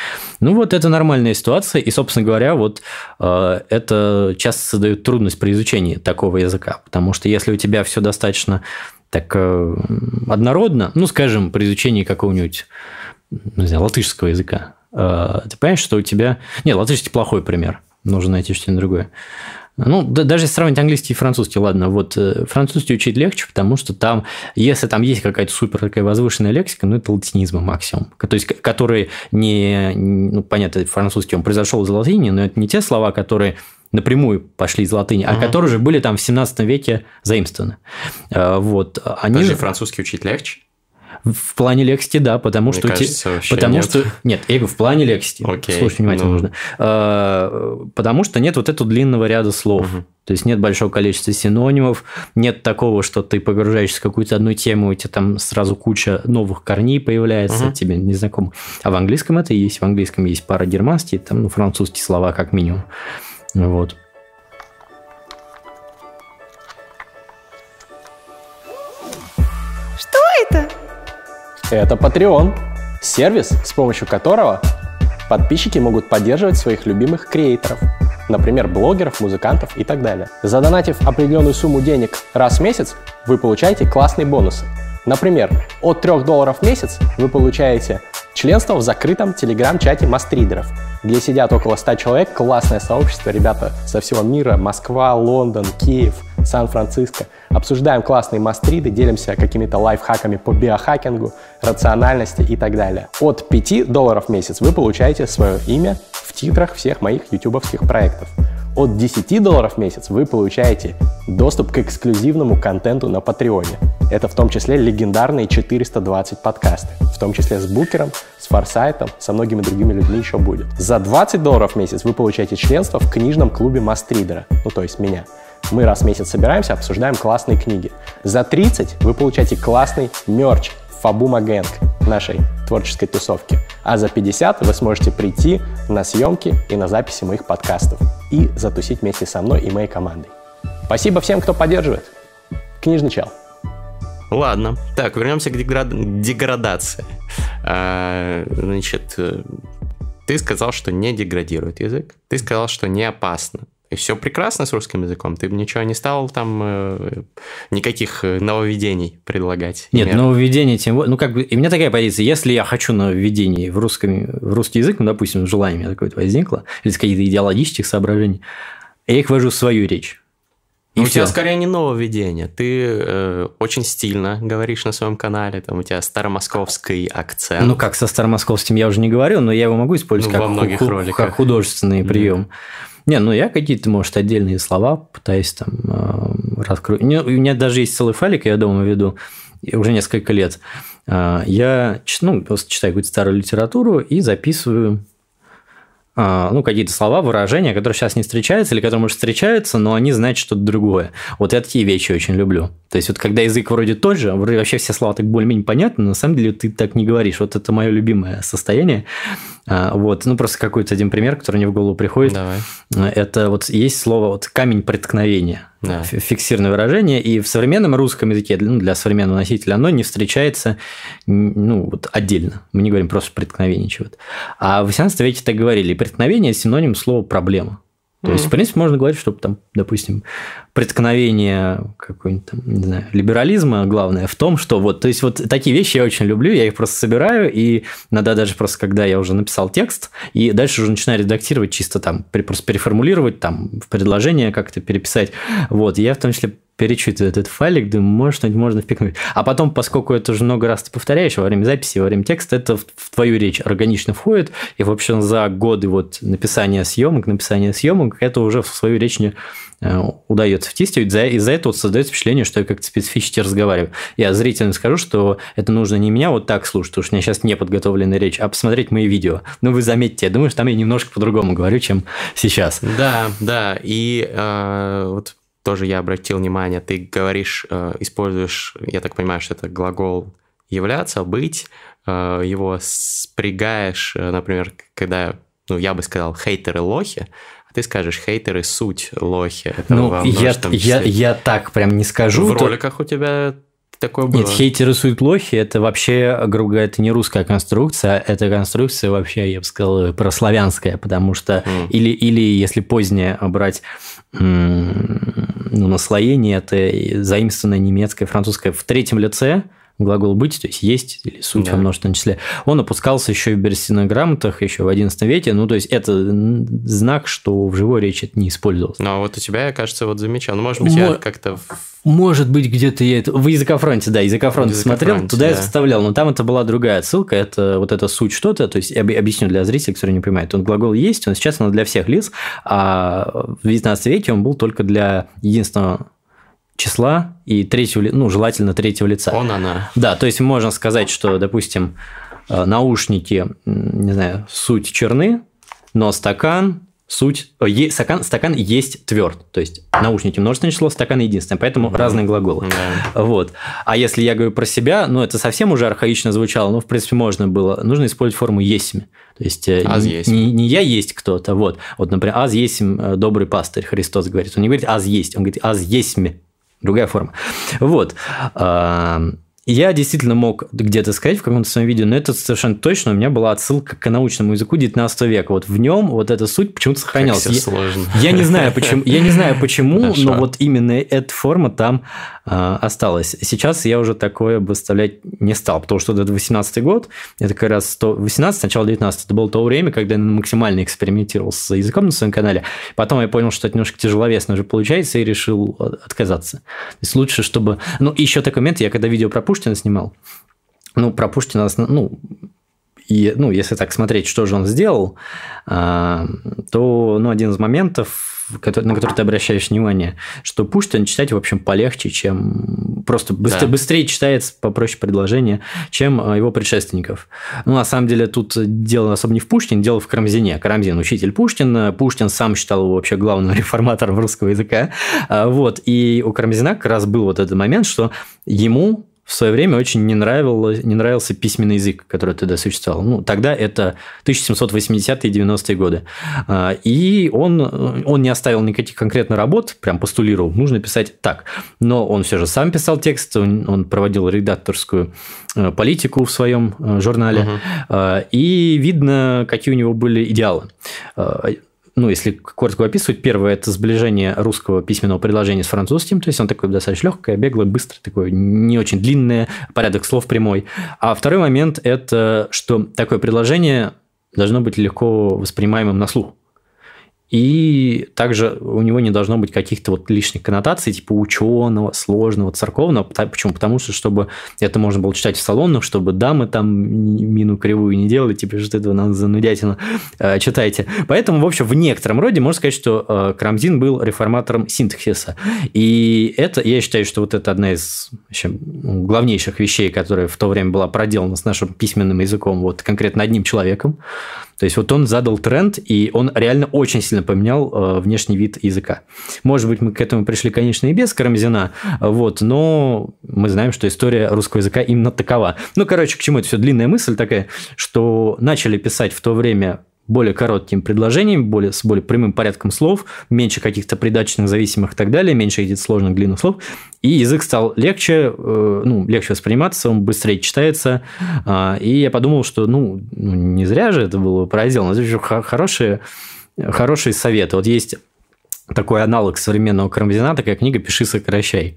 Ну, вот это нормальная ситуация, и, собственно говоря, вот э, это часто создает трудность при изучении такого языка, потому что если у тебя все достаточно так э, однородно, ну, скажем, при изучении какого-нибудь не знаю, латышского языка, э, ты понимаешь, что у тебя... Нет, латышский плохой пример. Нужно найти что-нибудь другое. Ну, да- даже если сравнить английский и французский, ладно, вот э, французский учить легче, потому что там, если там есть какая-то супер такая возвышенная лексика, ну, это латинизмы максимум. То есть, которые не... Ну, понятно, французский, он произошел из латыни, но это не те слова, которые напрямую пошли из латыни, а Мгм. которые уже были там в 17 веке заимствованы. Э, Вот. Они Даже же- французский учить легче? В плане лексики, да, потому Мне что... те- кажется, вообще потому нет. что... Нет, я говорю, в плане лексики. Окей, Слушай внимательно ну. нужно. Э, Потому что нет вот этого длинного ряда слов. Мгм. То есть нет большого количества синонимов, нет такого, что ты погружаешься в какую-то одну тему, у тебя там сразу куча новых корней появляется, Мгм. тебе незнакомых. А в английском это есть. В английском есть пара германских, там, ну, французские слова как минимум. Вот. Это Patreon, сервис, с помощью которого подписчики могут поддерживать своих любимых креаторов, например, блогеров, музыкантов и так далее. Задонатив определенную сумму денег раз в месяц, вы получаете классные бонусы. Например, от 3 долларов в месяц вы получаете Членство в закрытом телеграм-чате мастридеров, где сидят около 100 человек, классное сообщество, ребята со всего мира, Москва, Лондон, Киев, Сан-Франциско. Обсуждаем классные мастриды, делимся какими-то лайфхаками по биохакингу, рациональности и так далее. От 5 долларов в месяц вы получаете свое имя в титрах всех моих ютубовских проектов. От 10 долларов в месяц вы получаете доступ к эксклюзивному контенту на Патреоне. Это в том числе легендарные 420 подкасты, в том числе с Букером, с Форсайтом, со многими другими людьми еще будет. За 20 долларов в месяц вы получаете членство в книжном клубе Мастридера, ну то есть меня. Мы раз в месяц собираемся, обсуждаем классные книги. За 30 вы получаете классный мерч Фабума Гэнг нашей творческой тусовки. А за 50 вы сможете прийти на съемки и на записи моих подкастов и затусить вместе со мной и моей командой. Спасибо всем, кто поддерживает. Книжный чел. Ладно. Так, вернемся к деград... деградации. А, значит, э, ты сказал, что не деградирует язык. Ты сказал, что не опасно. И все прекрасно с русским языком. Ты ничего не стал там э, никаких э, нововведений предлагать. Нет, мер. нововведений тем более. Ну, как бы, и у меня такая позиция. Если я хочу нововведений в, русском, в русский язык, ну, допустим, желание у меня такое возникло, или какие-то идеологических соображений, я их вожу в свою речь. И у все. тебя скорее не нововведение. Ты э, очень стильно говоришь на своем канале, там у тебя старомосковский акцент. Ну как со старомосковским я уже не говорю, но я его могу использовать ну, как, во многих ху- роликах. как художественный прием. Да. Не, ну я какие-то, может, отдельные слова пытаюсь там э, раскрыть. У меня даже есть целый файлик, я дома веду, уже несколько лет. Э, я ну, просто читаю какую-то старую литературу и записываю а, ну, какие-то слова, выражения, которые сейчас не встречаются, или которые, может, встречаются, но они знают что-то другое. Вот я такие вещи очень люблю. То есть, вот когда язык вроде тот же, вроде вообще все слова так более-менее понятны, но на самом деле ты так не говоришь. Вот это мое любимое состояние. А, вот, ну, просто какой-то один пример, который мне в голову приходит. Давай. Это вот есть слово вот камень преткновения. Да. Фиксированное выражение. И в современном русском языке, ну, для современного носителя, оно не встречается ну, вот отдельно. Мы не говорим просто преткновение чего-то. А в 18 веке так говорили. Преткновение – синоним слова «проблема». То есть, в принципе, можно говорить, что там, допустим, преткновение какой-нибудь там, не знаю, либерализма главное в том, что вот, то есть вот такие вещи я очень люблю, я их просто собираю, и иногда даже просто, когда я уже написал текст, и дальше уже начинаю редактировать чисто там, просто переформулировать там в предложение как-то переписать, вот, я в том числе перечитываю этот файлик, думаю, может, что-нибудь можно впихнуть. А потом, поскольку это уже много раз ты повторяешь во время записи, во время текста, это в, твою речь органично входит, и, в общем, за годы вот написания съемок, написания съемок, это уже в свою речь не э, удается втискивать. За, из-за этого вот создается впечатление, что я как-то специфически разговариваю. Я зрительно скажу, что это нужно не меня вот так слушать, потому что у меня сейчас не подготовленная речь, а посмотреть мои видео. Ну, вы заметите, я думаю, что там я немножко по-другому говорю, чем сейчас. Да, да. И э, вот тоже я обратил внимание, ты говоришь, э, используешь, я так понимаю, что это глагол являться, быть, э, его спрягаешь, э, например, когда, ну, я бы сказал, хейтеры лохи, а ты скажешь, хейтеры суть лохи. Это ну, я, я, я так прям не скажу. В то... роликах у тебя такое было? Нет, хейтеры суть лохи, это вообще, грубо говоря, это не русская конструкция, это конструкция вообще, я бы сказал, прославянская, потому что, mm. или, или если позднее брать ну, наслоение, это заимствованное немецкое, французское в третьем лице, глагол быть, то есть есть или суть да. во множественном числе, он опускался еще в берестяных грамотах, еще в XI веке. Ну, то есть это знак, что в живой речи это не использовалось. Ну, а вот у тебя, я, кажется, вот замечал. Ну, может быть, Мо... я как-то... Может быть, где-то я это... В языкофронте, да, языкофронте смотрел, туда да. я вставлял, но там это была другая ссылка, это вот эта суть что-то, то есть я объясню для зрителей, которые не понимают. Он глагол есть, он сейчас он для всех лиц, а в XIX веке он был только для единственного числа и третьего, ну, желательно третьего лица. Он, она. Да, то есть можно сказать, что, допустим, э, наушники, не знаю, суть черны, но стакан суть... Е, стакан, стакан есть тверд. То есть наушники множественное число, стакан единственное. Поэтому mm-hmm. разные глаголы. Yeah. Вот. А если я говорю про себя, ну, это совсем уже архаично звучало, но, в принципе, можно было. Нужно использовать форму «есмь». То есть э, аз не, не, не я есть кто-то, вот. Вот, например, «аз есть э, добрый пастырь», Христос говорит. Он не говорит «аз есть», он говорит «аз есмь» другая форма. Вот. Я действительно мог где-то сказать в каком-то своем видео, но это совершенно точно у меня была отсылка к научному языку 19 века. Вот в нем вот эта суть почему-то сохранялась. Как все сложно. Я, я не знаю почему, я не знаю почему, Хорошо. но вот именно эта форма там а, осталась. Сейчас я уже такое выставлять не стал, потому что это 18 год, это как раз 100, 18, начало 19, это было то время, когда я максимально экспериментировал с языком на своем канале. Потом я понял, что это немножко тяжеловесно уже получается, и решил отказаться. То есть лучше, чтобы... Ну, еще такой момент, я когда видео про Пушкина снимал, ну, про Пушкина, ну, и, ну, если так смотреть, что же он сделал, а, то, ну, один из моментов, на который ты обращаешь внимание, что Пушкин читать, в общем, полегче, чем просто быстрее, да. быстрее читается, попроще предложение, чем а, его предшественников. Ну, на самом деле, тут дело особо не в Пушкине, дело в Карамзине. Карамзин – учитель Пушкина. Пушкин сам считал его вообще главным реформатором русского языка. А, вот. И у Карамзина как раз был вот этот момент, что ему в свое время очень не, нравилось, не нравился письменный язык, который тогда существовал. Ну, тогда это 1780-е 90-е годы. А, и он, он не оставил никаких конкретных работ, прям постулировал, нужно писать так. Но он все же сам писал текст, он, он проводил редакторскую э, политику в своем э, журнале. Угу. И видно, какие у него были идеалы ну, если коротко описывать, первое – это сближение русского письменного предложения с французским, то есть он такой достаточно легкое, беглое, быстрое, такое не очень длинное, порядок слов прямой. А второй момент – это что такое предложение должно быть легко воспринимаемым на слух. И также у него не должно быть каких-то вот лишних коннотаций, типа ученого, сложного, церковного. Почему? Потому что, чтобы это можно было читать в салонах, чтобы дамы там мину кривую не делали, типа, что этого надо занудятина э, читайте. Поэтому, в общем, в некотором роде можно сказать, что э, Крамзин был реформатором синтаксиса. И это, я считаю, что вот это одна из вообще, главнейших вещей, которая в то время была проделана с нашим письменным языком, вот конкретно одним человеком. То есть вот он задал тренд, и он реально очень сильно поменял э, внешний вид языка. Может быть, мы к этому пришли, конечно, и без Карамзина, вот, но мы знаем, что история русского языка именно такова. Ну, короче, к чему это все? Длинная мысль такая, что начали писать в то время более короткими предложениями, более, с более прямым порядком слов, меньше каких-то придаточных, зависимых и так далее, меньше этих сложных длинных слов. И язык стал легче, э, ну, легче восприниматься, он быстрее читается. Э, и я подумал, что, ну, ну, не зря же это было проделано. Это хорошие, хорошие советы. Вот есть такой аналог современного Карамзина, такая книга «Пиши, сокращай».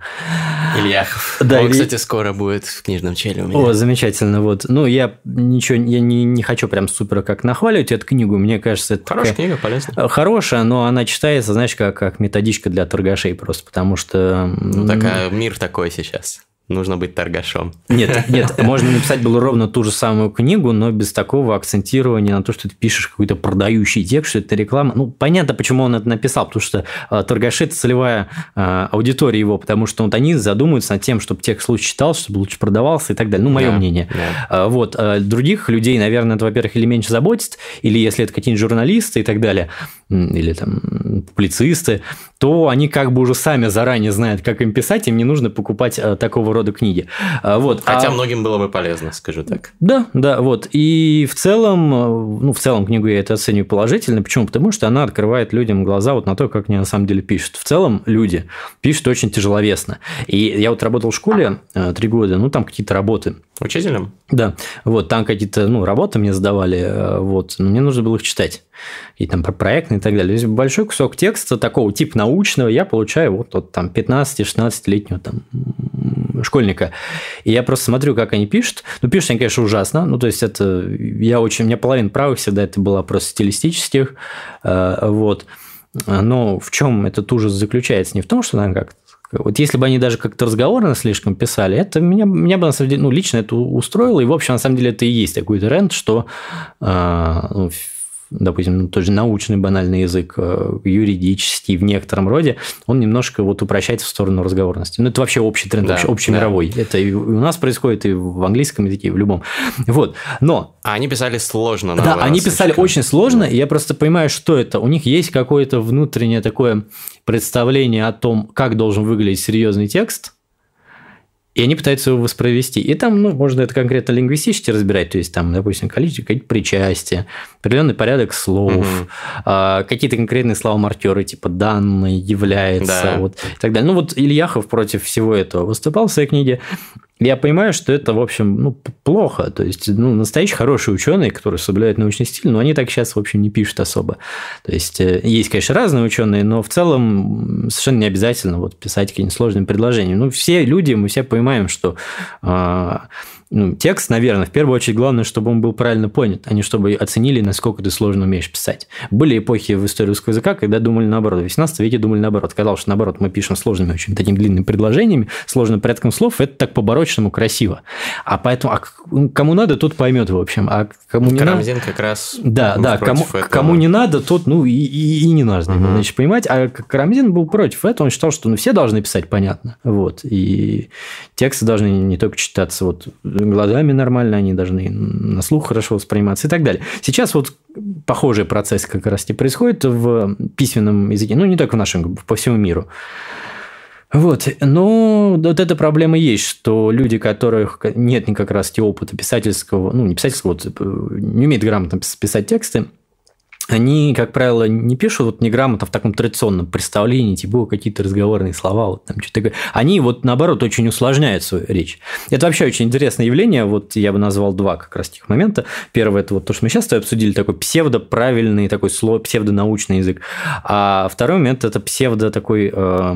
Ильяхов. Да, Он, и... кстати, скоро будет в книжном челе у меня. О, замечательно. Вот. Ну, я ничего, я не, не хочу прям супер как нахваливать эту книгу. Мне кажется, это Хорошая такая... книга, полезная. Хорошая, но она читается, знаешь, как, как методичка для торгашей просто, потому что... Ну, такая, мир такой сейчас нужно быть торгашом. Нет, нет, можно написать было ровно ту же самую книгу, но без такого акцентирования на то, что ты пишешь какой-то продающий текст, что это реклама. Ну, понятно, почему он это написал, потому что э, торгаши – это целевая э, аудитория его, потому что вот они задумываются над тем, чтобы текст лучше читал, чтобы лучше продавался и так далее. Ну, мое да, мнение. Да. Э, вот. Э, других людей, наверное, это, во-первых, или меньше заботит, или если это какие-нибудь журналисты и так далее, или там публицисты, то они как бы уже сами заранее знают, как им писать, им не нужно покупать э, такого рода книги. А, вот. Хотя а... многим было бы полезно, скажу так. Да, да, вот. И в целом, ну, в целом книгу я это оцениваю положительно. Почему? Потому что она открывает людям глаза вот на то, как они на самом деле пишут. В целом люди пишут очень тяжеловесно. И я вот работал в школе э, три года, ну, там какие-то работы. Учителем? Да. Вот, там какие-то, ну, работы мне задавали, э, вот, но мне нужно было их читать. И там про проектные и так далее. То есть большой кусок текста такого типа научного я получаю вот от там 15-16-летнего там школьника. И я просто смотрю, как они пишут. Ну, пишут они, конечно, ужасно. Ну, то есть, это я очень... У меня половина правых всегда это была просто стилистических. Э, вот. Но в чем этот ужас заключается? Не в том, что нам как вот если бы они даже как-то разговорно слишком писали, это меня, меня бы, на самом деле, ну, лично это устроило. И, в общем, на самом деле, это и есть такой тренд, что э, ну, допустим, ну, тот же научный банальный язык, э, юридический в некотором роде, он немножко вот упрощается в сторону разговорности. Ну, это вообще общий тренд, да, общий да. мировой. Это и у нас происходит, и в английском языке, и в любом. Вот. Но... А они писали сложно. Да, они писали слишком. очень сложно, да. и я просто понимаю, что это. У них есть какое-то внутреннее такое представление о том, как должен выглядеть серьезный текст, и они пытаются его воспроизвести. И там, ну, можно это конкретно лингвистически разбирать, то есть там, допустим, количество, какие-то причастия, определенный порядок слов, угу. а, какие-то конкретные слова-маркеры, типа данные, является, да. вот, и так далее. Ну, вот Ильяхов против всего этого выступал в своей книге, я понимаю, что это, в общем, ну, плохо. То есть, ну, настоящие хорошие ученые, которые соблюдают научный стиль, но они так сейчас, в общем, не пишут особо. То есть, э, есть, конечно, разные ученые, но в целом совершенно не обязательно вот писать какие-нибудь сложные предложения. Ну, все люди, мы все понимаем, что а, ну, текст, наверное, в первую очередь главное, чтобы он был правильно понят, а не чтобы оценили, насколько ты сложно умеешь писать. Были эпохи в истории русского языка, когда думали наоборот. В 18 веке думали наоборот. Казалось, что наоборот мы пишем сложными очень такими длинными предложениями, сложным порядком слов, это так по-барочному красиво. А поэтому, а кому надо, тот поймет, в общем. А кому не Карамзин надо... как раз Да, да, кому, этого. кому не надо, тот, ну, и, и, и не надо, угу. значит, понимать. А Карамзин был против этого, он считал, что ну, все должны писать понятно. Вот. И тексты должны не только читаться вот глазами нормально, они должны на слух хорошо восприниматься и так далее. Сейчас вот похожий процесс как раз и происходит в письменном языке, ну, не только в нашем, по всему миру. Вот, но вот эта проблема есть, что люди, которых нет ни как раз опыта писательского, ну, не писательского, вот, не умеют грамотно писать тексты, они, как правило, не пишут вот неграмотно в таком традиционном представлении, типа какие-то разговорные слова, вот там что-то такое. Они вот наоборот очень усложняют свою речь. Это вообще очень интересное явление. Вот я бы назвал два как раз тех момента. Первое это вот то, что мы сейчас обсудили, такой псевдоправильный такой слово, псевдонаучный язык. А второй момент это псевдо такой э,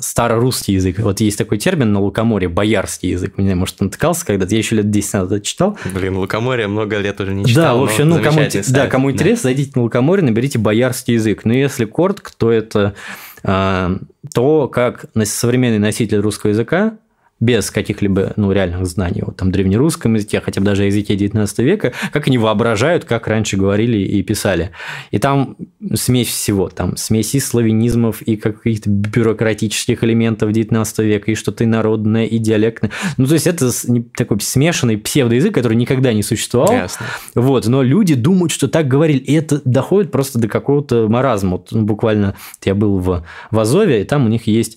старорусский язык. Вот есть такой термин на лукоморье, боярский язык. Не знаю, может, натыкался когда-то. Я еще лет 10 назад читал. Блин, лукоморье много лет уже не читал. Да, в общем, ну, кому, да, кому интересно, зайдите на лукоморье, наберите боярский язык. Но если коротко, то это а, то, как современный носитель русского языка без каких-либо ну, реальных знаний о там, древнерусском языке, хотя бы даже языке 19 века, как они воображают, как раньше говорили и писали. И там смесь всего, там смесь и славянизмов, и каких-то бюрократических элементов 19 века, и что-то инородное, и диалектное. Ну, то есть, это такой смешанный псевдоязык, который никогда не существовал. Ясно. Вот, но люди думают, что так говорили, и это доходит просто до какого-то маразма. Вот, ну, буквально я был в, в Азове, и там у них есть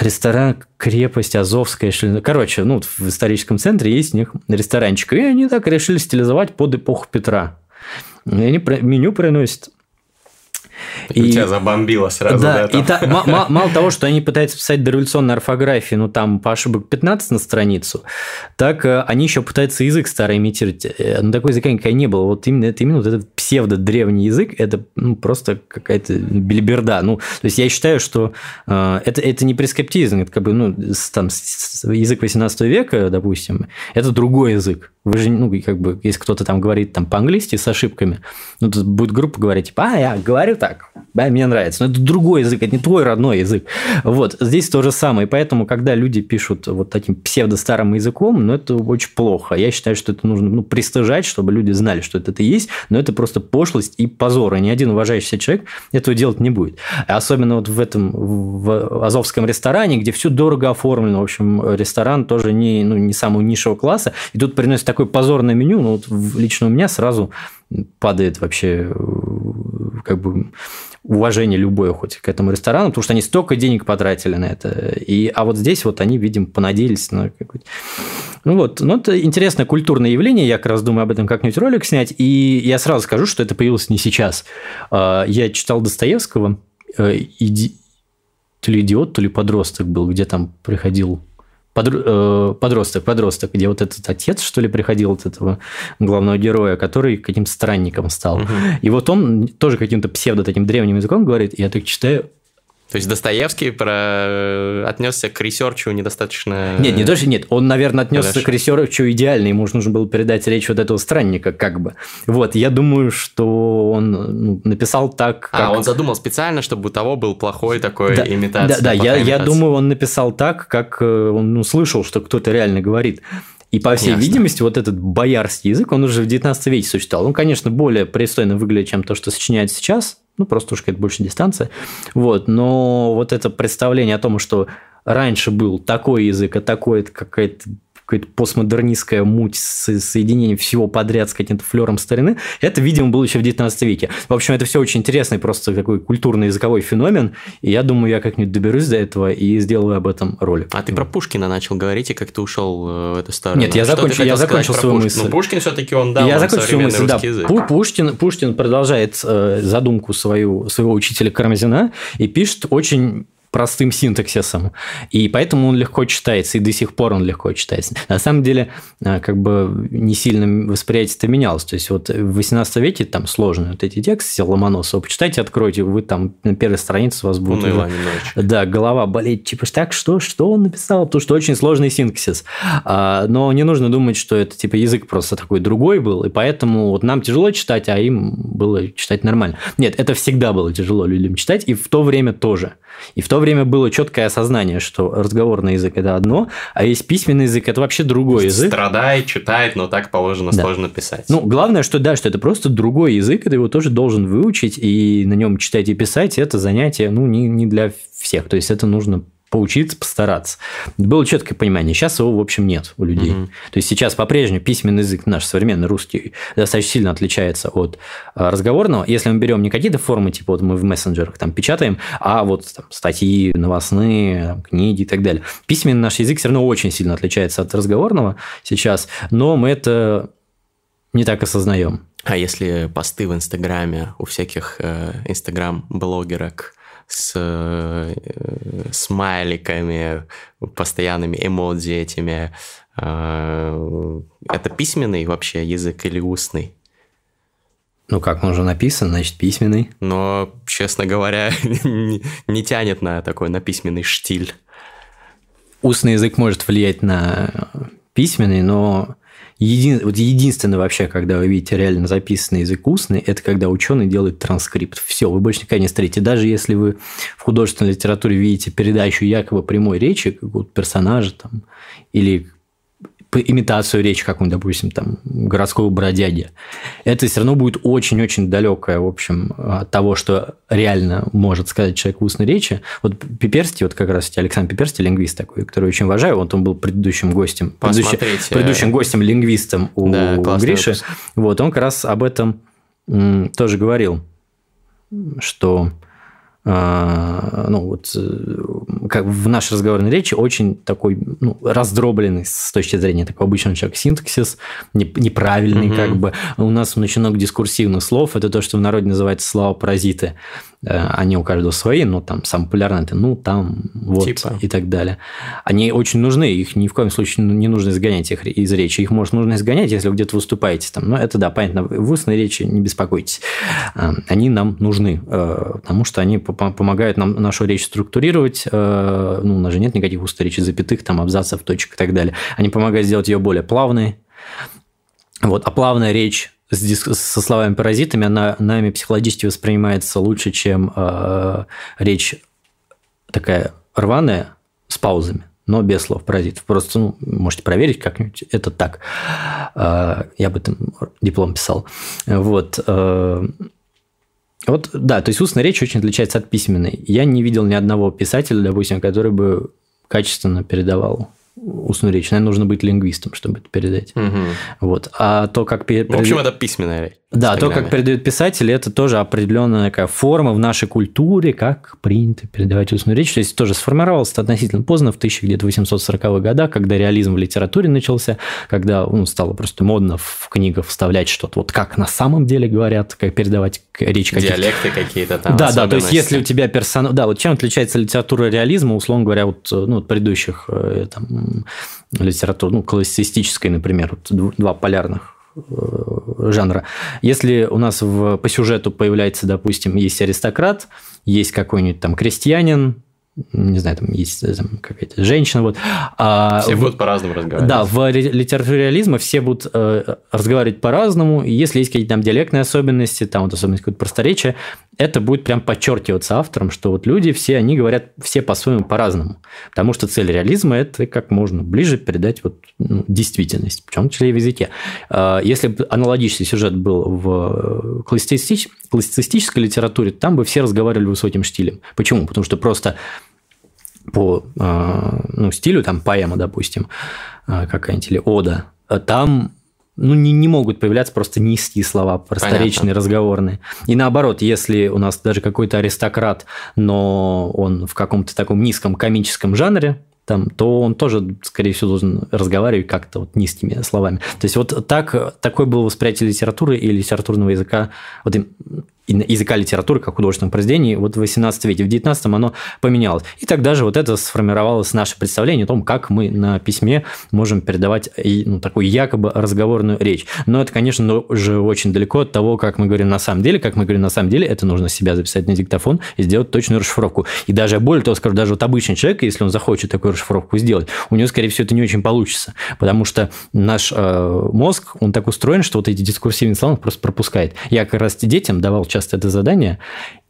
ресторан крепость Азовская. Короче, ну, в историческом центре есть у них ресторанчик. И они так решили стилизовать под эпоху Петра. И они меню приносят и, тебя забомбило сразу, да? да и та, мало того, что они пытаются писать дореволюционную орфографию, ну, там по ошибок 15 на страницу, так э, они еще пытаются язык старый имитировать. Э, ну, такой языка никогда не было. Вот именно это именно вот этот псевдо-древний язык, это ну, просто какая-то билиберда. Ну, то есть, я считаю, что э, это, это не прескептизм, это как бы, ну, там, язык 18 века, допустим, это другой язык. Вы же, ну, как бы, если кто-то там говорит там по-английски с ошибками, ну, тут будет группа говорить, типа, а, я говорю так, да, мне нравится. Но это другой язык, это не твой родной язык. Вот, здесь то же самое. И поэтому, когда люди пишут вот таким псевдо-старым языком, ну, это очень плохо. Я считаю, что это нужно, ну, пристыжать, чтобы люди знали, что это, это есть, но это просто пошлость и позор. И ни один уважающийся человек этого делать не будет. Особенно вот в этом, в Азовском ресторане, где все дорого оформлено. В общем, ресторан тоже не, ну, не самого низшего класса. И тут приносят такое позорное меню, ну, вот лично у меня сразу падает вообще э, как бы уважение любое хоть к этому ресторану, потому что они столько денег потратили на это. И, а вот здесь вот они, видимо, понадеялись на какой-то... Ну вот, ну это интересное культурное явление, я как раз думаю об этом как-нибудь ролик снять, и я сразу скажу, что это появилось не сейчас. А, я читал Достоевского, э, иди... то ли идиот, то ли подросток был, где там приходил Э, подросток, подросток, где вот этот отец, что ли, приходил от этого главного героя, который каким-то странником стал. Угу. И вот он тоже каким-то псевдо таким древним языком говорит, я так читаю, то есть Достоевский про... Э, отнесся к ресерчу недостаточно... Нет, не даже нет. Он, наверное, отнесся Хорошо. к ресерчу идеально. Ему нужно было передать речь вот этого странника как бы. Вот, я думаю, что он ну, написал так, а, как... А, он задумал специально, чтобы у того был плохой такой да, имитация. Да, да, я, я думаю, он написал так, как э, он ну, слышал, что кто-то реально говорит. И, по всей Ясно. видимости, вот этот боярский язык, он уже в 19 веке существовал. Он, конечно, более пристойно выглядит, чем то, что сочиняет сейчас, ну, просто уж какая-то больше дистанция. Вот, но вот это представление о том, что раньше был такой язык, а такой какая-то какая-то постмодернистская муть с соединением всего подряд с каким-то флером старины, это, видимо, было еще в 19 веке. В общем, это все очень интересный просто такой культурный языковой феномен, и я думаю, я как-нибудь доберусь до этого и сделаю об этом ролик. А ты про Пушкина начал говорить, и как ты ушел э, в эту сторону? Нет, я, закончил, я закончил свою мысль. Ну, Пушкин все-таки он, да, я он закончил свою мысль, да. Язык. Пушкин, Пушкин продолжает э, задумку свою, своего учителя Карамзина и пишет очень простым синтаксисом. И поэтому он легко читается, и до сих пор он легко читается. На самом деле, э, как бы не сильно восприятие-то менялось. То есть вот в 18 веке там сложные вот эти тексты Ломоносова. Почитайте, откройте, вы там на первой странице у вас будет... Уныло уже- немножечко. да, голова болеть, типа, так, что, что он написал? Потому что очень сложный синтаксис. А, но не нужно думать, что это, типа, язык просто такой другой был, и поэтому вот нам тяжело читать, а им было читать нормально. Нет, это всегда было тяжело людям читать, и в то время тоже. И в то время было четкое осознание, что разговорный язык – это одно, а есть письменный язык – это вообще другой язык. Страдает, читает, но так положено Да. сложно писать. Ну, главное, что да, что это просто другой язык, и ты его тоже должен выучить, и на нем читать и писать это занятие, ну, не, не для всех. То есть это нужно поучиться, постараться. Было четкое понимание. Сейчас его, в общем, нет у людей. Мгм. То есть сейчас по-прежнему письменный язык наш современный русский достаточно сильно отличается от а, разговорного. Если мы берем не какие-то формы, типа вот мы в мессенджерах там печатаем, а вот там, статьи, новостные, там, книги и так далее. Письменный наш язык все равно очень сильно отличается от разговорного сейчас, но мы это не так осознаем. А если посты в Инстаграме у всяких э, Инстаграм-блогерок с э, смайликами, постоянными эмодзи этими, э, это письменный вообще язык или устный? Ну, как он уже написан, значит, письменный. Но, честно говоря, не, не тянет на такой, на письменный штиль. Устный язык может влиять на письменный, но един- вот единственное вообще, когда вы видите реально записанный язык устный, это когда ученый делает транскрипт. Все, вы больше никогда не встретите. Даже если вы в художественной литературе видите передачу якобы прямой речи какого-то персонажа там, или имитацию речи какую-нибудь, допустим, там, городского бродяги, это все равно будет очень-очень далекое, в общем, от того, что реально может сказать человек в устной речи. Вот Пиперский, вот как раз Александр Пиперский, лингвист такой, который очень уважаю, вот он был предыдущим гостем, предыдущим, Посмотрите. предыдущим гостем-лингвистом у Да, классный Гриши. выпуск. Вот, он как раз об этом тоже говорил, что ну, вот, э, как в нашей разговорной речи очень такой ну, раздробленный с точки зрения такого обычного человека синтаксис, не- неправильный Мгм. как бы. У нас много дискурсивных слов, это то, что в народе называется слова-паразиты. Э, Они у каждого свои, но там самое популярное это ну, там, вот Типа. и так далее. Они очень нужны, их ни в коем случае не нужно изгонять их из речи. Их, может, нужно изгонять, если вы где-то выступаете. Там. Но это, да, понятно, в устной речи не беспокойтесь. Э, Они нам нужны, э, потому что они по- помогают нам нашу речь структурировать. Ну, у нас же нет никаких устной речи, запятых, там, абзацев, точек и так далее. Они помогают сделать ее более плавной. Вот, а плавная речь с дис- со словами-паразитами, она нами психологически воспринимается лучше, чем э, речь такая рваная с паузами, но без слов паразитов. Просто ну, можете проверить как-нибудь. Это так. Э, Я об этом диплом писал. Вот. э, Вот, да, то есть устная речь очень отличается от письменной. Я не видел ни одного писателя, допустим, который бы качественно передавал устную речь. Наверное, нужно быть лингвистом, чтобы это передать. Мгм. Вот. А то, как пе- В общем, это письменная речь. Да, то, как передают писатели, это тоже определенная такая форма в нашей культуре, как принято передавать устную речь. То есть тоже сформировалось это относительно поздно, в 1840-х годах, когда реализм в литературе начался, когда ну, стало просто модно в книгах вставлять что-то, вот как на самом деле говорят, как передавать речь каких-то Диалекты какие-то там. да, да, то есть если у тебя персонаж... Да, вот чем отличается литература реализма, условно говоря, вот, э, ну, от предыдущих э, там, литератур, ну, классицистической, например, вот дв- два полярных жанра. Если у нас в, по сюжету появляется, допустим, есть аристократ, есть какой-нибудь там крестьянин, не знаю, там есть э, там, какая-то женщина, вот. а Все в- будут по-разному разговаривать. да, в ре- литературе реализма все будут э, разговаривать по-разному, если есть какие-то там диалектные особенности, там вот особенность какое-то просторечия, это будет прям подчеркиваться автором, что вот люди все, они говорят все по-своему по-разному, потому что цель реализма – это как можно ближе передать вот, ну, действительность, в том числе и в языке. Э, Если бы аналогичный сюжет был в классицистич- классицистической литературе, там бы все разговаривали высоким штилем. Почему? Потому что просто по э, ну, стилю, там поэма, допустим, э, какая-нибудь или ода, э, там ну, не, не могут появляться просто низкие слова, просторечные, разговорные. И наоборот, если у нас даже какой-то аристократ, но он в каком-то таком низком комическом жанре, там, то он тоже, скорее всего, должен разговаривать как-то вот низкими словами. То есть вот так, такое было восприятие литературы и литературного языка вот языка литературы как художественного произведения вот в 18 веке. В 19 оно поменялось. И тогда же вот это сформировалось наше представление о том, как мы на письме можем передавать ну, такую якобы разговорную речь. Но это, конечно, уже очень далеко от того, как мы говорим на самом деле. Как мы говорим на самом деле, это нужно себя записать на диктофон и сделать точную расшифровку. И даже более того скажу, даже вот обычный человек, если он захочет такую расшифровку сделать, у него, скорее всего, это не очень получится. Потому что наш э, мозг, он так устроен, что вот эти дискурсивные слова он просто пропускает. Я как раз детям давал часто это задание,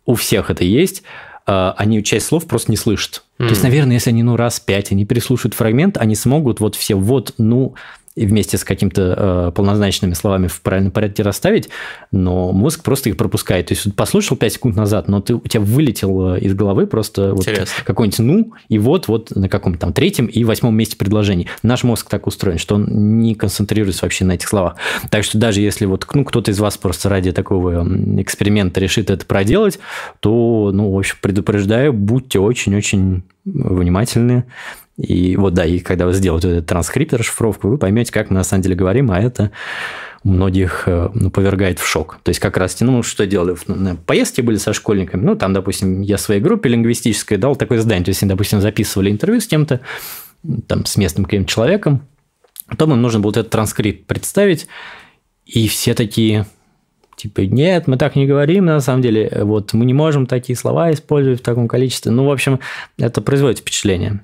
у всех это есть, а, они часть слов просто не слышат. Mm. То есть, наверное, если они ну раз пять, они переслушают фрагмент, они смогут вот все вот, ну, и вместе с какими-то э, полнозначными словами в правильном порядке расставить, но мозг просто их пропускает. То есть послушал 5 секунд назад, но ты, у тебя вылетел из головы просто вот какой-нибудь «ну», и вот, вот на каком-то там третьем и восьмом месте предложений. Наш мозг так устроен, что он не концентрируется вообще на этих словах. Так что даже если вот ну, кто-то из вас просто ради такого эксперимента решит это проделать, то, ну, в общем, предупреждаю, будьте очень-очень внимательны, и вот да, и когда вы сделаете этот транскрипт, расшифровку, вы поймете, как мы на самом деле говорим, а это многих э, ну, повергает в шок. То есть как раз, ну, что делали? На поездке были со школьниками, ну, там, допустим, я своей группе лингвистической дал такое задание, то есть, они, допустим, записывали интервью с кем-то, там, с местным каким-то человеком, потом им нужно было вот этот транскрипт представить, и все такие, типа, нет, мы так не говорим, на самом деле, вот мы не можем такие слова использовать в таком количестве. Ну, в общем, это производит впечатление.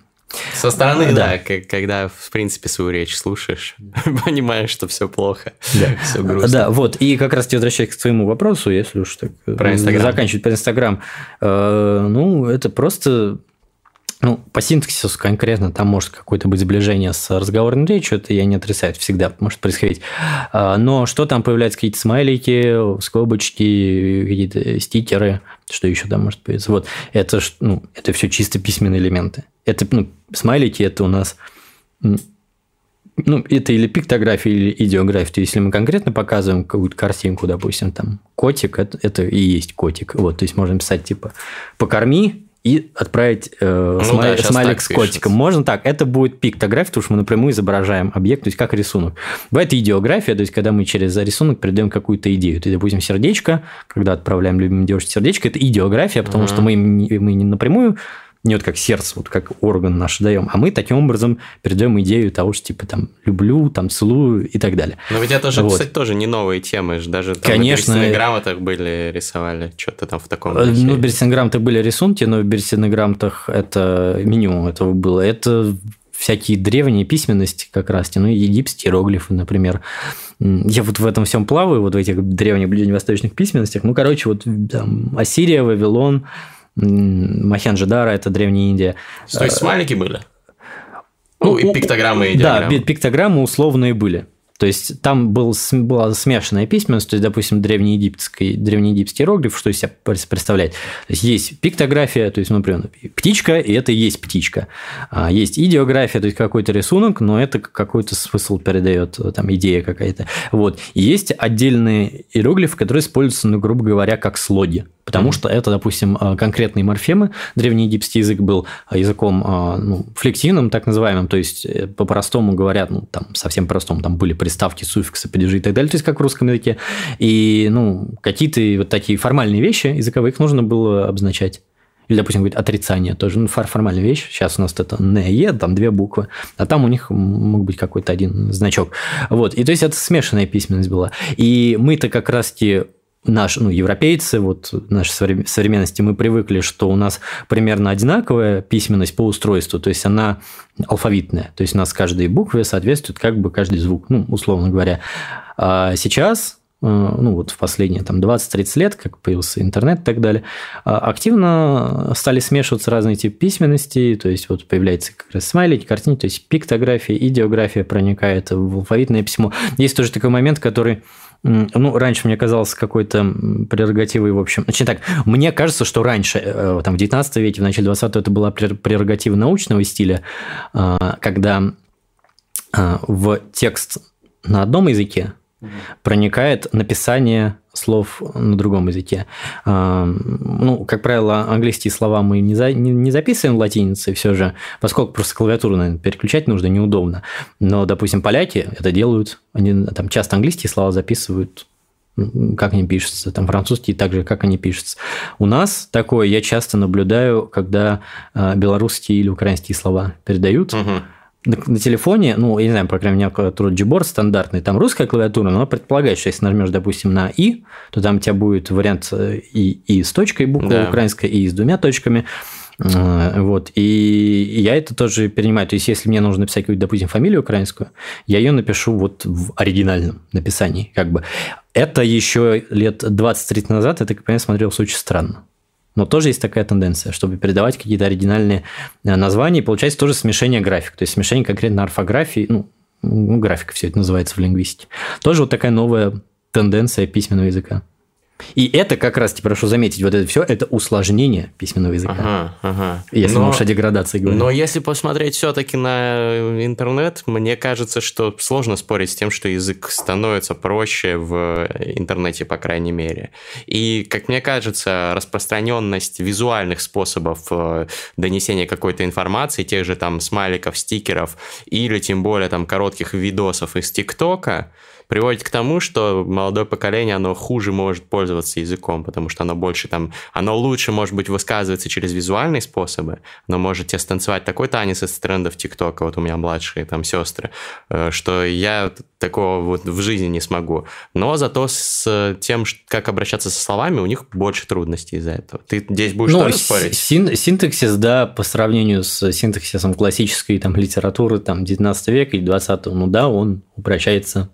Со стороны, да, да когда, в принципе, свою речь слушаешь, понимаешь, что все плохо, да. все грустно. Да, вот, и как раз возвращаясь к своему вопросу, если уж так про Инстаграм. заканчивать про Инстаграм, э, ну, это просто ну, по синтаксису конкретно там может какое-то быть сближение с разговорной речью, это я не отрицаю, всегда может происходить. А, но что там появляются какие-то смайлики, скобочки, какие-то стикеры, что еще там может появиться. Вот это, ну, это все чисто письменные элементы. Это, ну, смайлики это у нас ну, это или пиктография, или идеография. То есть, если мы конкретно показываем какую-то картинку, допустим, там, котик, это, это и есть котик. Вот, то есть, можно писать, типа, покорми, и отправить э, ну, смай, да, смайлик с котиком. Пишется. Можно так. Это будет пиктография, потому что мы напрямую изображаем объект, то есть как рисунок. Бывает идеография, то есть когда мы через рисунок передаем какую-то идею. То есть, допустим, сердечко, когда отправляем любимой девушке сердечко, это идеография, потому uh-huh. что мы, мы не напрямую не вот как сердце, вот как орган наш даем, а мы таким образом передаем идею того, что типа там люблю, там целую и так далее. Но ведь это же, вот. кстати, тоже не новые темы, даже там Конечно. на грамотах были, рисовали, что-то там в таком э, духе. Ну, в берестяных были рисунки, но в берестяных грамотах это минимум этого было. Это всякие древние письменности как раз, ну, египетские иероглифы, например. Я вот в этом всем плаваю, вот в этих древних ближневосточных письменностях. Ну, короче, вот там Ассирия, Вавилон, Махенджидара, это Древняя Индия. То есть смайлики были? Ну, и пиктограммы, и диаграммы. Да, пиктограммы условные были. То есть там был, была смешанная письменность, то есть, допустим, древнеегипетский, древнеегипетский иероглиф, что из себя представляет. То есть есть пиктография, то есть, ну, например, птичка, и это и есть птичка. А есть идеография, то есть какой-то рисунок, но это какой-то смысл передает, там идея какая-то. Вот. И есть отдельные иероглифы, которые используются, ну, грубо говоря, как слоги. Потому mm-hmm. что это, допустим, а, конкретные морфемы. Древнеегипетский язык был а, языком ну, флексивным, так называемым, то есть э, по-простому говорят, ну, там совсем простому, там были приставки, суффиксы, падежи и так далее, то есть как в русском языке. И, ну, какие-то вот такие формальные вещи языковые, их нужно было обозначать. Или, допустим, говорит отрицание, тоже ну, формальная вещь. Сейчас у нас это не, е, там две буквы, а там у них мог быть какой-то один значок. Вот. И то есть это смешанная письменность была. И мы-то как раз-таки наш, ну, европейцы, вот нашей современности, мы привыкли, что у нас примерно одинаковая письменность по устройству, то есть она алфавитная, то есть у нас каждой букве соответствует как бы каждый звук, ну, условно говоря. А сейчас ну вот в последние там 20-30 лет, как появился интернет и так далее, а, активно стали смешиваться разные типы письменности, то есть вот появляется как раз смайлики, картинки, то есть пиктография, идеография проникает в алфавитное письмо. Есть тоже такой момент, который ну, раньше мне казалось какой-то прерогативой, в общем... Значит так, мне кажется, что раньше, э, там, в 19 веке, в начале 20 это была прерогатива научного стиля, а, когда а, в текст на одном языке проникает написание слов на другом языке. А, ну, как правило, английские слова мы не, за, не, не записываем в латинице все же, поскольку просто клавиатуру, наверное, переключать нужно неудобно. Но, допустим, поляки это делают, они там часто английские слова записывают как они пишутся, там французские также, как они пишутся. У нас такое я часто наблюдаю, когда э, белорусские или украинские слова передают. Угу. На, на телефоне, ну, я не знаю, по крайней мере, клавиатура Gboard стандартный, там русская клавиатура, но она предполагает, что если нажмешь, допустим, на «и», то там у тебя будет вариант э, «и», и с точкой буквы да. украинской, «и» с двумя точками. Э, вот. И я это тоже перенимаю. То есть, если мне нужно написать какую-то, допустим, фамилию украинскую, я ее напишу вот в оригинальном написании. Как бы. Это еще лет 20-30 назад, это, как я смотрелось очень странно. Но тоже есть такая тенденция, чтобы передавать какие-то оригинальные э, названия. И получается тоже смешение график. То есть, смешение конкретно орфографии, ну, графика все это называется в лингвистике. Тоже вот такая новая тенденция письменного языка. И это как раз, тебе прошу заметить, вот это все, это усложнение письменного языка. Ага, ага. Если но, мы уж о деградации говорим. Но если посмотреть все-таки на интернет, мне кажется, что сложно спорить с тем, что язык становится проще в интернете, по крайней мере. И, как мне кажется, распространенность визуальных способов э, донесения какой-то информации, тех же там смайликов, стикеров, или тем более там коротких видосов из ТикТока, приводит к тому, что молодое поколение, оно хуже может пользоваться языком, потому что оно больше там, оно лучше, может быть, высказывается через визуальные способы, оно может тебе станцевать такой танец из трендов ТикТока, вот у меня младшие там сестры, э, что я такого вот в жизни не смогу. Но зато с тем, как обращаться со словами, у них больше трудностей из-за этого. Ты здесь будешь ну, тоже спорить? Син синтаксис, да, по сравнению с синтаксисом классической там, литературы там, 19 века или 20 ну да, он упрощается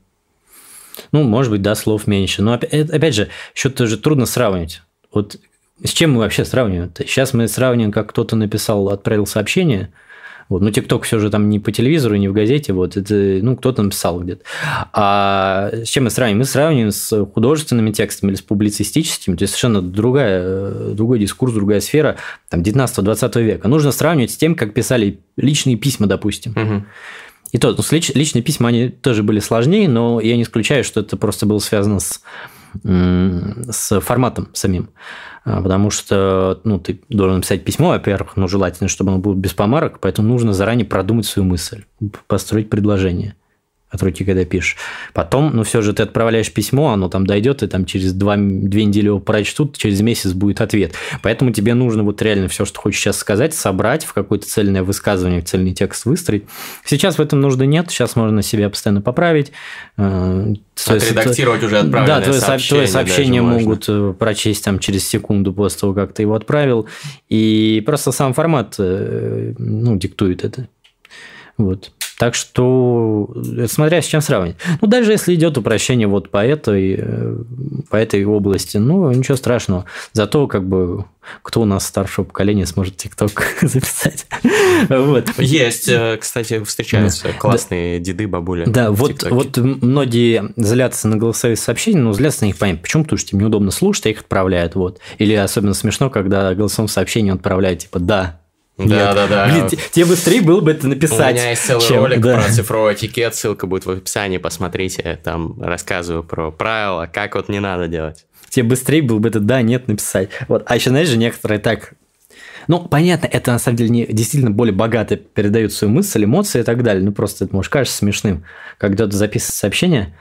ну, может быть, да, слов меньше. Но опять же, еще тоже трудно сравнивать. Вот с чем мы вообще сравниваем? Сейчас мы сравниваем, как кто-то написал, отправил сообщение. Вот. Ну, ТикТок все же там не по телевизору, не в газете, вот это, ну, кто-то написал где-то. А с чем мы сравниваем? Мы сравниваем с художественными текстами или с публицистическими, то есть совершенно другая, другой дискурс, другая сфера, там, 19-20 века. Нужно сравнивать с тем, как писали личные письма, допустим. Угу. И то, ну, личные письма, они тоже были сложнее, но я не исключаю, что это просто было связано с, с форматом самим. А, потому что ну, ты должен написать письмо, во-первых, ну, желательно, чтобы оно было без помарок, поэтому нужно заранее продумать свою мысль, построить предложение от руки, когда пишешь. Потом, ну, все же ты отправляешь письмо, оно там дойдет, и там через два, две недели его прочтут, через месяц будет ответ. Поэтому тебе нужно вот реально все, что хочешь сейчас сказать, собрать в какое-то цельное высказывание, в цельный текст выстроить. Сейчас в этом нужды нет, сейчас можно себя постоянно поправить. Э, Отредактировать уже отправленное Да, твое сообщение, твои сообщения могут э, прочесть там через секунду после того, как ты его отправил. И просто сам формат э, ну, диктует это. Вот. Так что, э, смотря с чем сравнивать. Ну, даже если идет упрощение вот по этой, э, по этой области, ну, ничего страшного. Зато, как бы, кто у нас старшего поколения сможет ТикТок записать. вот. Есть, э, кстати, встречаются классные деды, бабули. Да, вот, вот многие злятся на голосовые сообщения, но злятся на них понятно. Почему? Потому что им неудобно слушать, а их отправляют. Вот. Или особенно смешно, когда голосовым сообщением отправляют, типа, да, да, да, да. Блин, тебе быстрее было бы это написать. У меня есть целый чем... ролик да. про цифровой этикет, ссылка будет в описании, посмотрите, там рассказываю про правила, как вот не надо делать. Тебе быстрее было бы это да, нет написать. Вот. А еще, знаешь же, некоторые так ну, понятно, это на самом деле не, действительно более богато передают свою мысль, эмоции и так далее. Ну, просто это может кажется смешным, когда ты записываешь сообщение,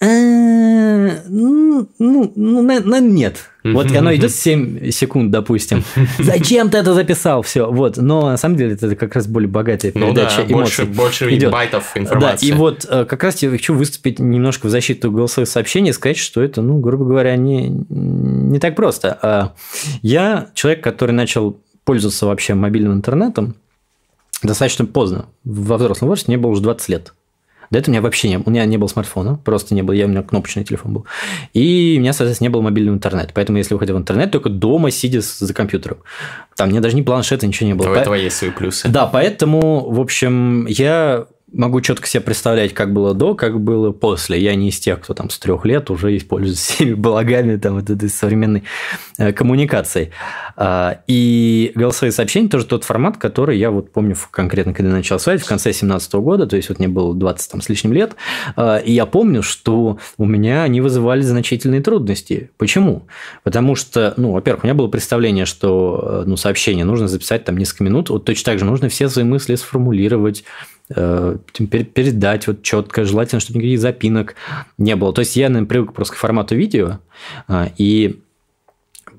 ну, ну, ну нет. Вот оно идет 7 секунд, допустим. Зачем ты это записал? Все, вот. Но на самом деле это как раз более богатая передача ну, да, эмоций. Больше, больше идет. байтов информации. Да, и вот э, как раз я хочу выступить немножко в защиту голосовых сообщений и сказать, что это, ну, грубо говоря, не, не так просто. А я человек, который начал пользоваться вообще мобильным интернетом достаточно поздно. Во взрослом возрасте мне было уже 20 лет. До этого у меня вообще не. У меня не было смартфона, просто не было. Я, у меня кнопочный телефон был. И у меня, соответственно, не было мобильного интернета. Поэтому, если выходил в интернет, только дома, сидя за компьютером. Там мне даже ни планшета, ничего не было. У этого есть свои плюсы. Да, поэтому, в общем, я могу четко себе представлять, как было до, как было после. Я не из тех, кто там с трех лет уже использует всеми благами там, вот этой современной э, коммуникации. А, и голосовые сообщения тоже тот формат, который я вот помню конкретно, когда начал связь в конце 2017 года, то есть вот мне было 20 там, с лишним лет, а, и я помню, что у меня они вызывали значительные трудности. Почему? Потому что, ну, во-первых, у меня было представление, что э, ну, сообщение нужно записать там несколько минут, вот точно так же нужно все свои мысли сформулировать, э, передать вот четко, желательно, чтобы никаких запинок не было. То есть я, наверное, привык просто к формату видео, э, и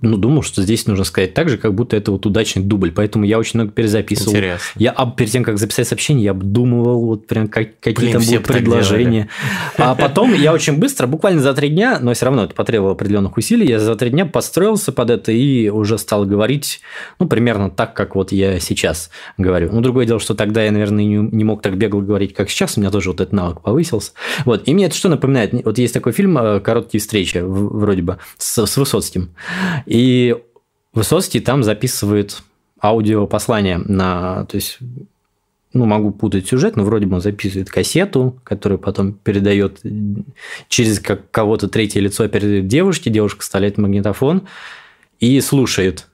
ну, думал, что здесь нужно сказать так же, как будто это вот удачный дубль. Поэтому я очень много перезаписывал. Интересно. Я перед тем, как записать сообщение, я обдумывал вот прям как, какие Блин, там будут предложения. А потом я очень быстро, буквально за три дня, но все равно это потребовало определенных усилий, я за три дня подстроился под это и уже стал говорить, ну, примерно так, как вот я сейчас говорю. Ну, другое дело, что тогда я, наверное, не, не мог так бегло говорить, как сейчас, у меня тоже вот этот навык повысился. Вот, и мне это что напоминает? Вот есть такой фильм э, «Короткие встречи», вроде бы, с, с Высоцким. И Высоцкий там записывает аудиопослание на... То есть, ну, могу путать сюжет, но вроде бы он записывает кассету, которую потом передает через как кого-то третье лицо передает девушке, девушка вставляет магнитофон и слушает.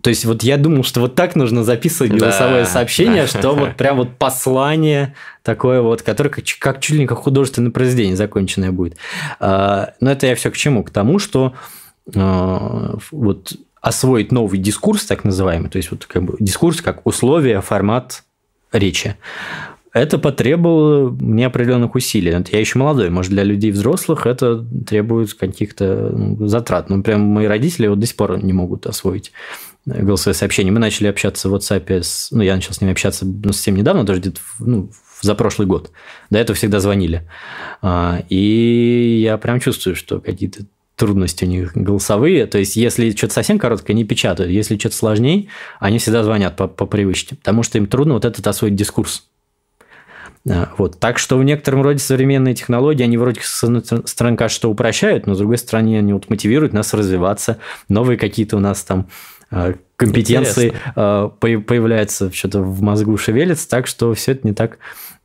То есть вот я думал, что вот так нужно записывать голосовое да, сообщение, да. что вот прям вот послание такое вот, которое как, как чуть ли не как художественное произведение законченное будет. А, но это я все к чему? К тому, что а, вот освоить новый дискурс, так называемый, то есть вот как бы дискурс как условие, формат речи. Это потребовало мне определенных усилий. Я еще молодой, может, для людей взрослых это требует каких-то ну, затрат. Ну, прям мои родители вот до сих пор не могут освоить голосовые сообщения. Мы начали общаться в WhatsApp, с, ну, я начал с ними общаться ну, совсем недавно, даже где-то ну, за прошлый год. До этого всегда звонили. А, и я прям чувствую, что какие-то трудности у них голосовые. То есть, если что-то совсем короткое, не печатают. Если что-то сложнее, они всегда звонят по, по привычке. Потому что им трудно вот этот освоить дискурс. А, вот. Так что в некотором роде современные технологии, они вроде с одной стороны кажется, что упрощают, но с другой стороны они вот мотивируют нас развиваться. Новые какие-то у нас там а, компетенции Интересно. А, появляются, что-то в мозгу шевелится, так что все это не так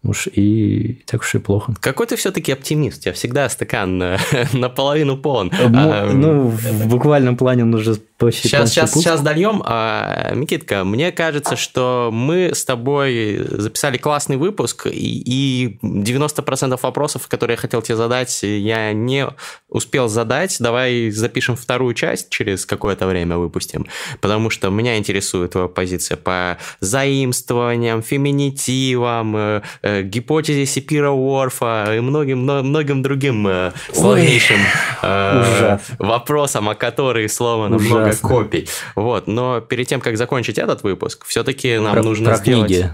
уж и так уж и плохо. Какой ты все-таки оптимист? У тебя всегда стакан э, наполовину полон. А, ну, в буквальном плане он уже почти Сейчас, сейчас, сейчас дольем. А, Микитка, мне кажется, что мы с тобой записали классный выпуск, и 90% вопросов, которые я хотел тебе задать, я не успел задать. Давай запишем вторую часть через какое-то время выпустим, потому что меня интересует твоя позиция по заимствованиям, феминитивам, э, э, гипотезе Сипира Уорфа и многим, многим другим э, сложнейшим э, вопросам, о которых сломано Ужасно. много копий. Вот. Но перед тем, как закончить этот выпуск, все-таки нам про, нужно про сделать... Книги.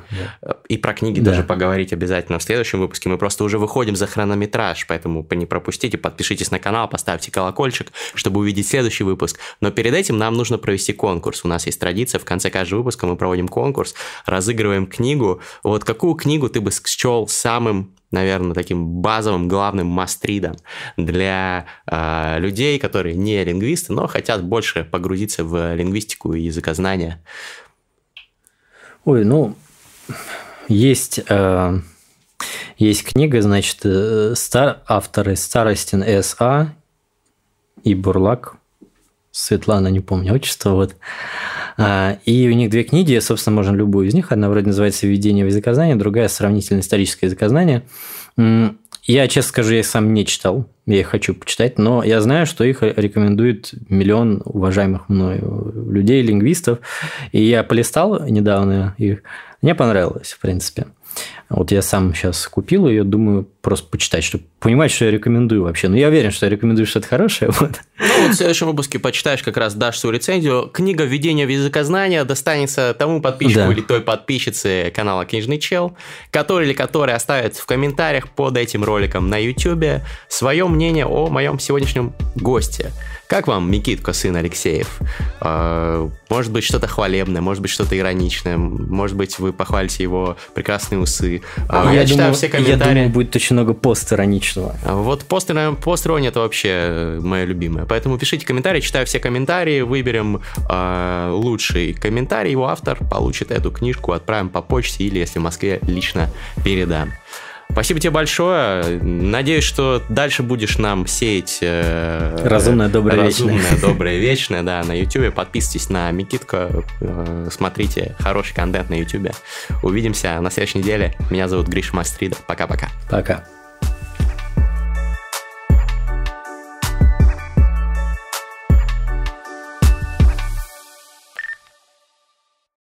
И про книги да. даже поговорить обязательно в следующем выпуске. Мы просто уже выходим за хронометраж, поэтому не пропустите, подпишитесь на канал, поставьте колокольчик, чтобы увидеть следующий выпуск. Но перед этим нам нужно провести конкурс. У нас есть традиция, в конце каждого выпуска мы проводим конкурс, разыгрываем книгу. Вот какую книгу ты бы счел самым наверное, таким базовым, главным мастридом для э, людей, которые не лингвисты, но хотят больше погрузиться в лингвистику и языкознание? Ой, ну, есть, э, есть книга, значит, э, стар, авторы Старостин С.А. и Бурлак, Светлана, не помню отчество, вот. А, и у них две книги, собственно, можно любую из них. Одна вроде называется «Введение в языкознание», другая «Сравнительное историческое языкознание». Я, честно скажу, я их сам не читал, я их хочу почитать, но я знаю, что их рекомендует миллион уважаемых мной людей, лингвистов, и я полистал недавно их, мне понравилось, в принципе. Вот я сам сейчас купил ее, думаю просто почитать, чтобы понимать, что я рекомендую вообще. Но ну, я уверен, что я рекомендую что-то хорошее. Вот. Ну, вот в следующем выпуске почитаешь, как раз дашь свою рецензию. Книга «Введение в языкознание» достанется тому подписчику да. или той подписчице канала «Книжный чел», который или который оставит в комментариях под этим роликом на YouTube свое мнение о моем сегодняшнем госте. Как вам Микитка, сын Алексеев? А, может быть, что-то хвалебное, может быть, что-то ироничное, может быть, вы похвалите его прекрасные усы. А, я, я читаю думаю, все комментарии. Я думаю, будет очень много постироничного. А, вот пост, постирония это вообще э, моя любимая. Поэтому пишите комментарии, читаю все комментарии, выберем э, лучший комментарий, его автор получит эту книжку, отправим по почте или, если в Москве, лично передам. Спасибо тебе большое. Надеюсь, что дальше будешь нам сеять... Э, разумное, доброе, разумное, вечное. доброе, вечное, да, на YouTube. Подписывайтесь на Микитка, э, смотрите хороший контент на YouTube. Увидимся на следующей неделе. Меня зовут Гриша Мастридов. Пока-пока. Пока. -пока. Пока.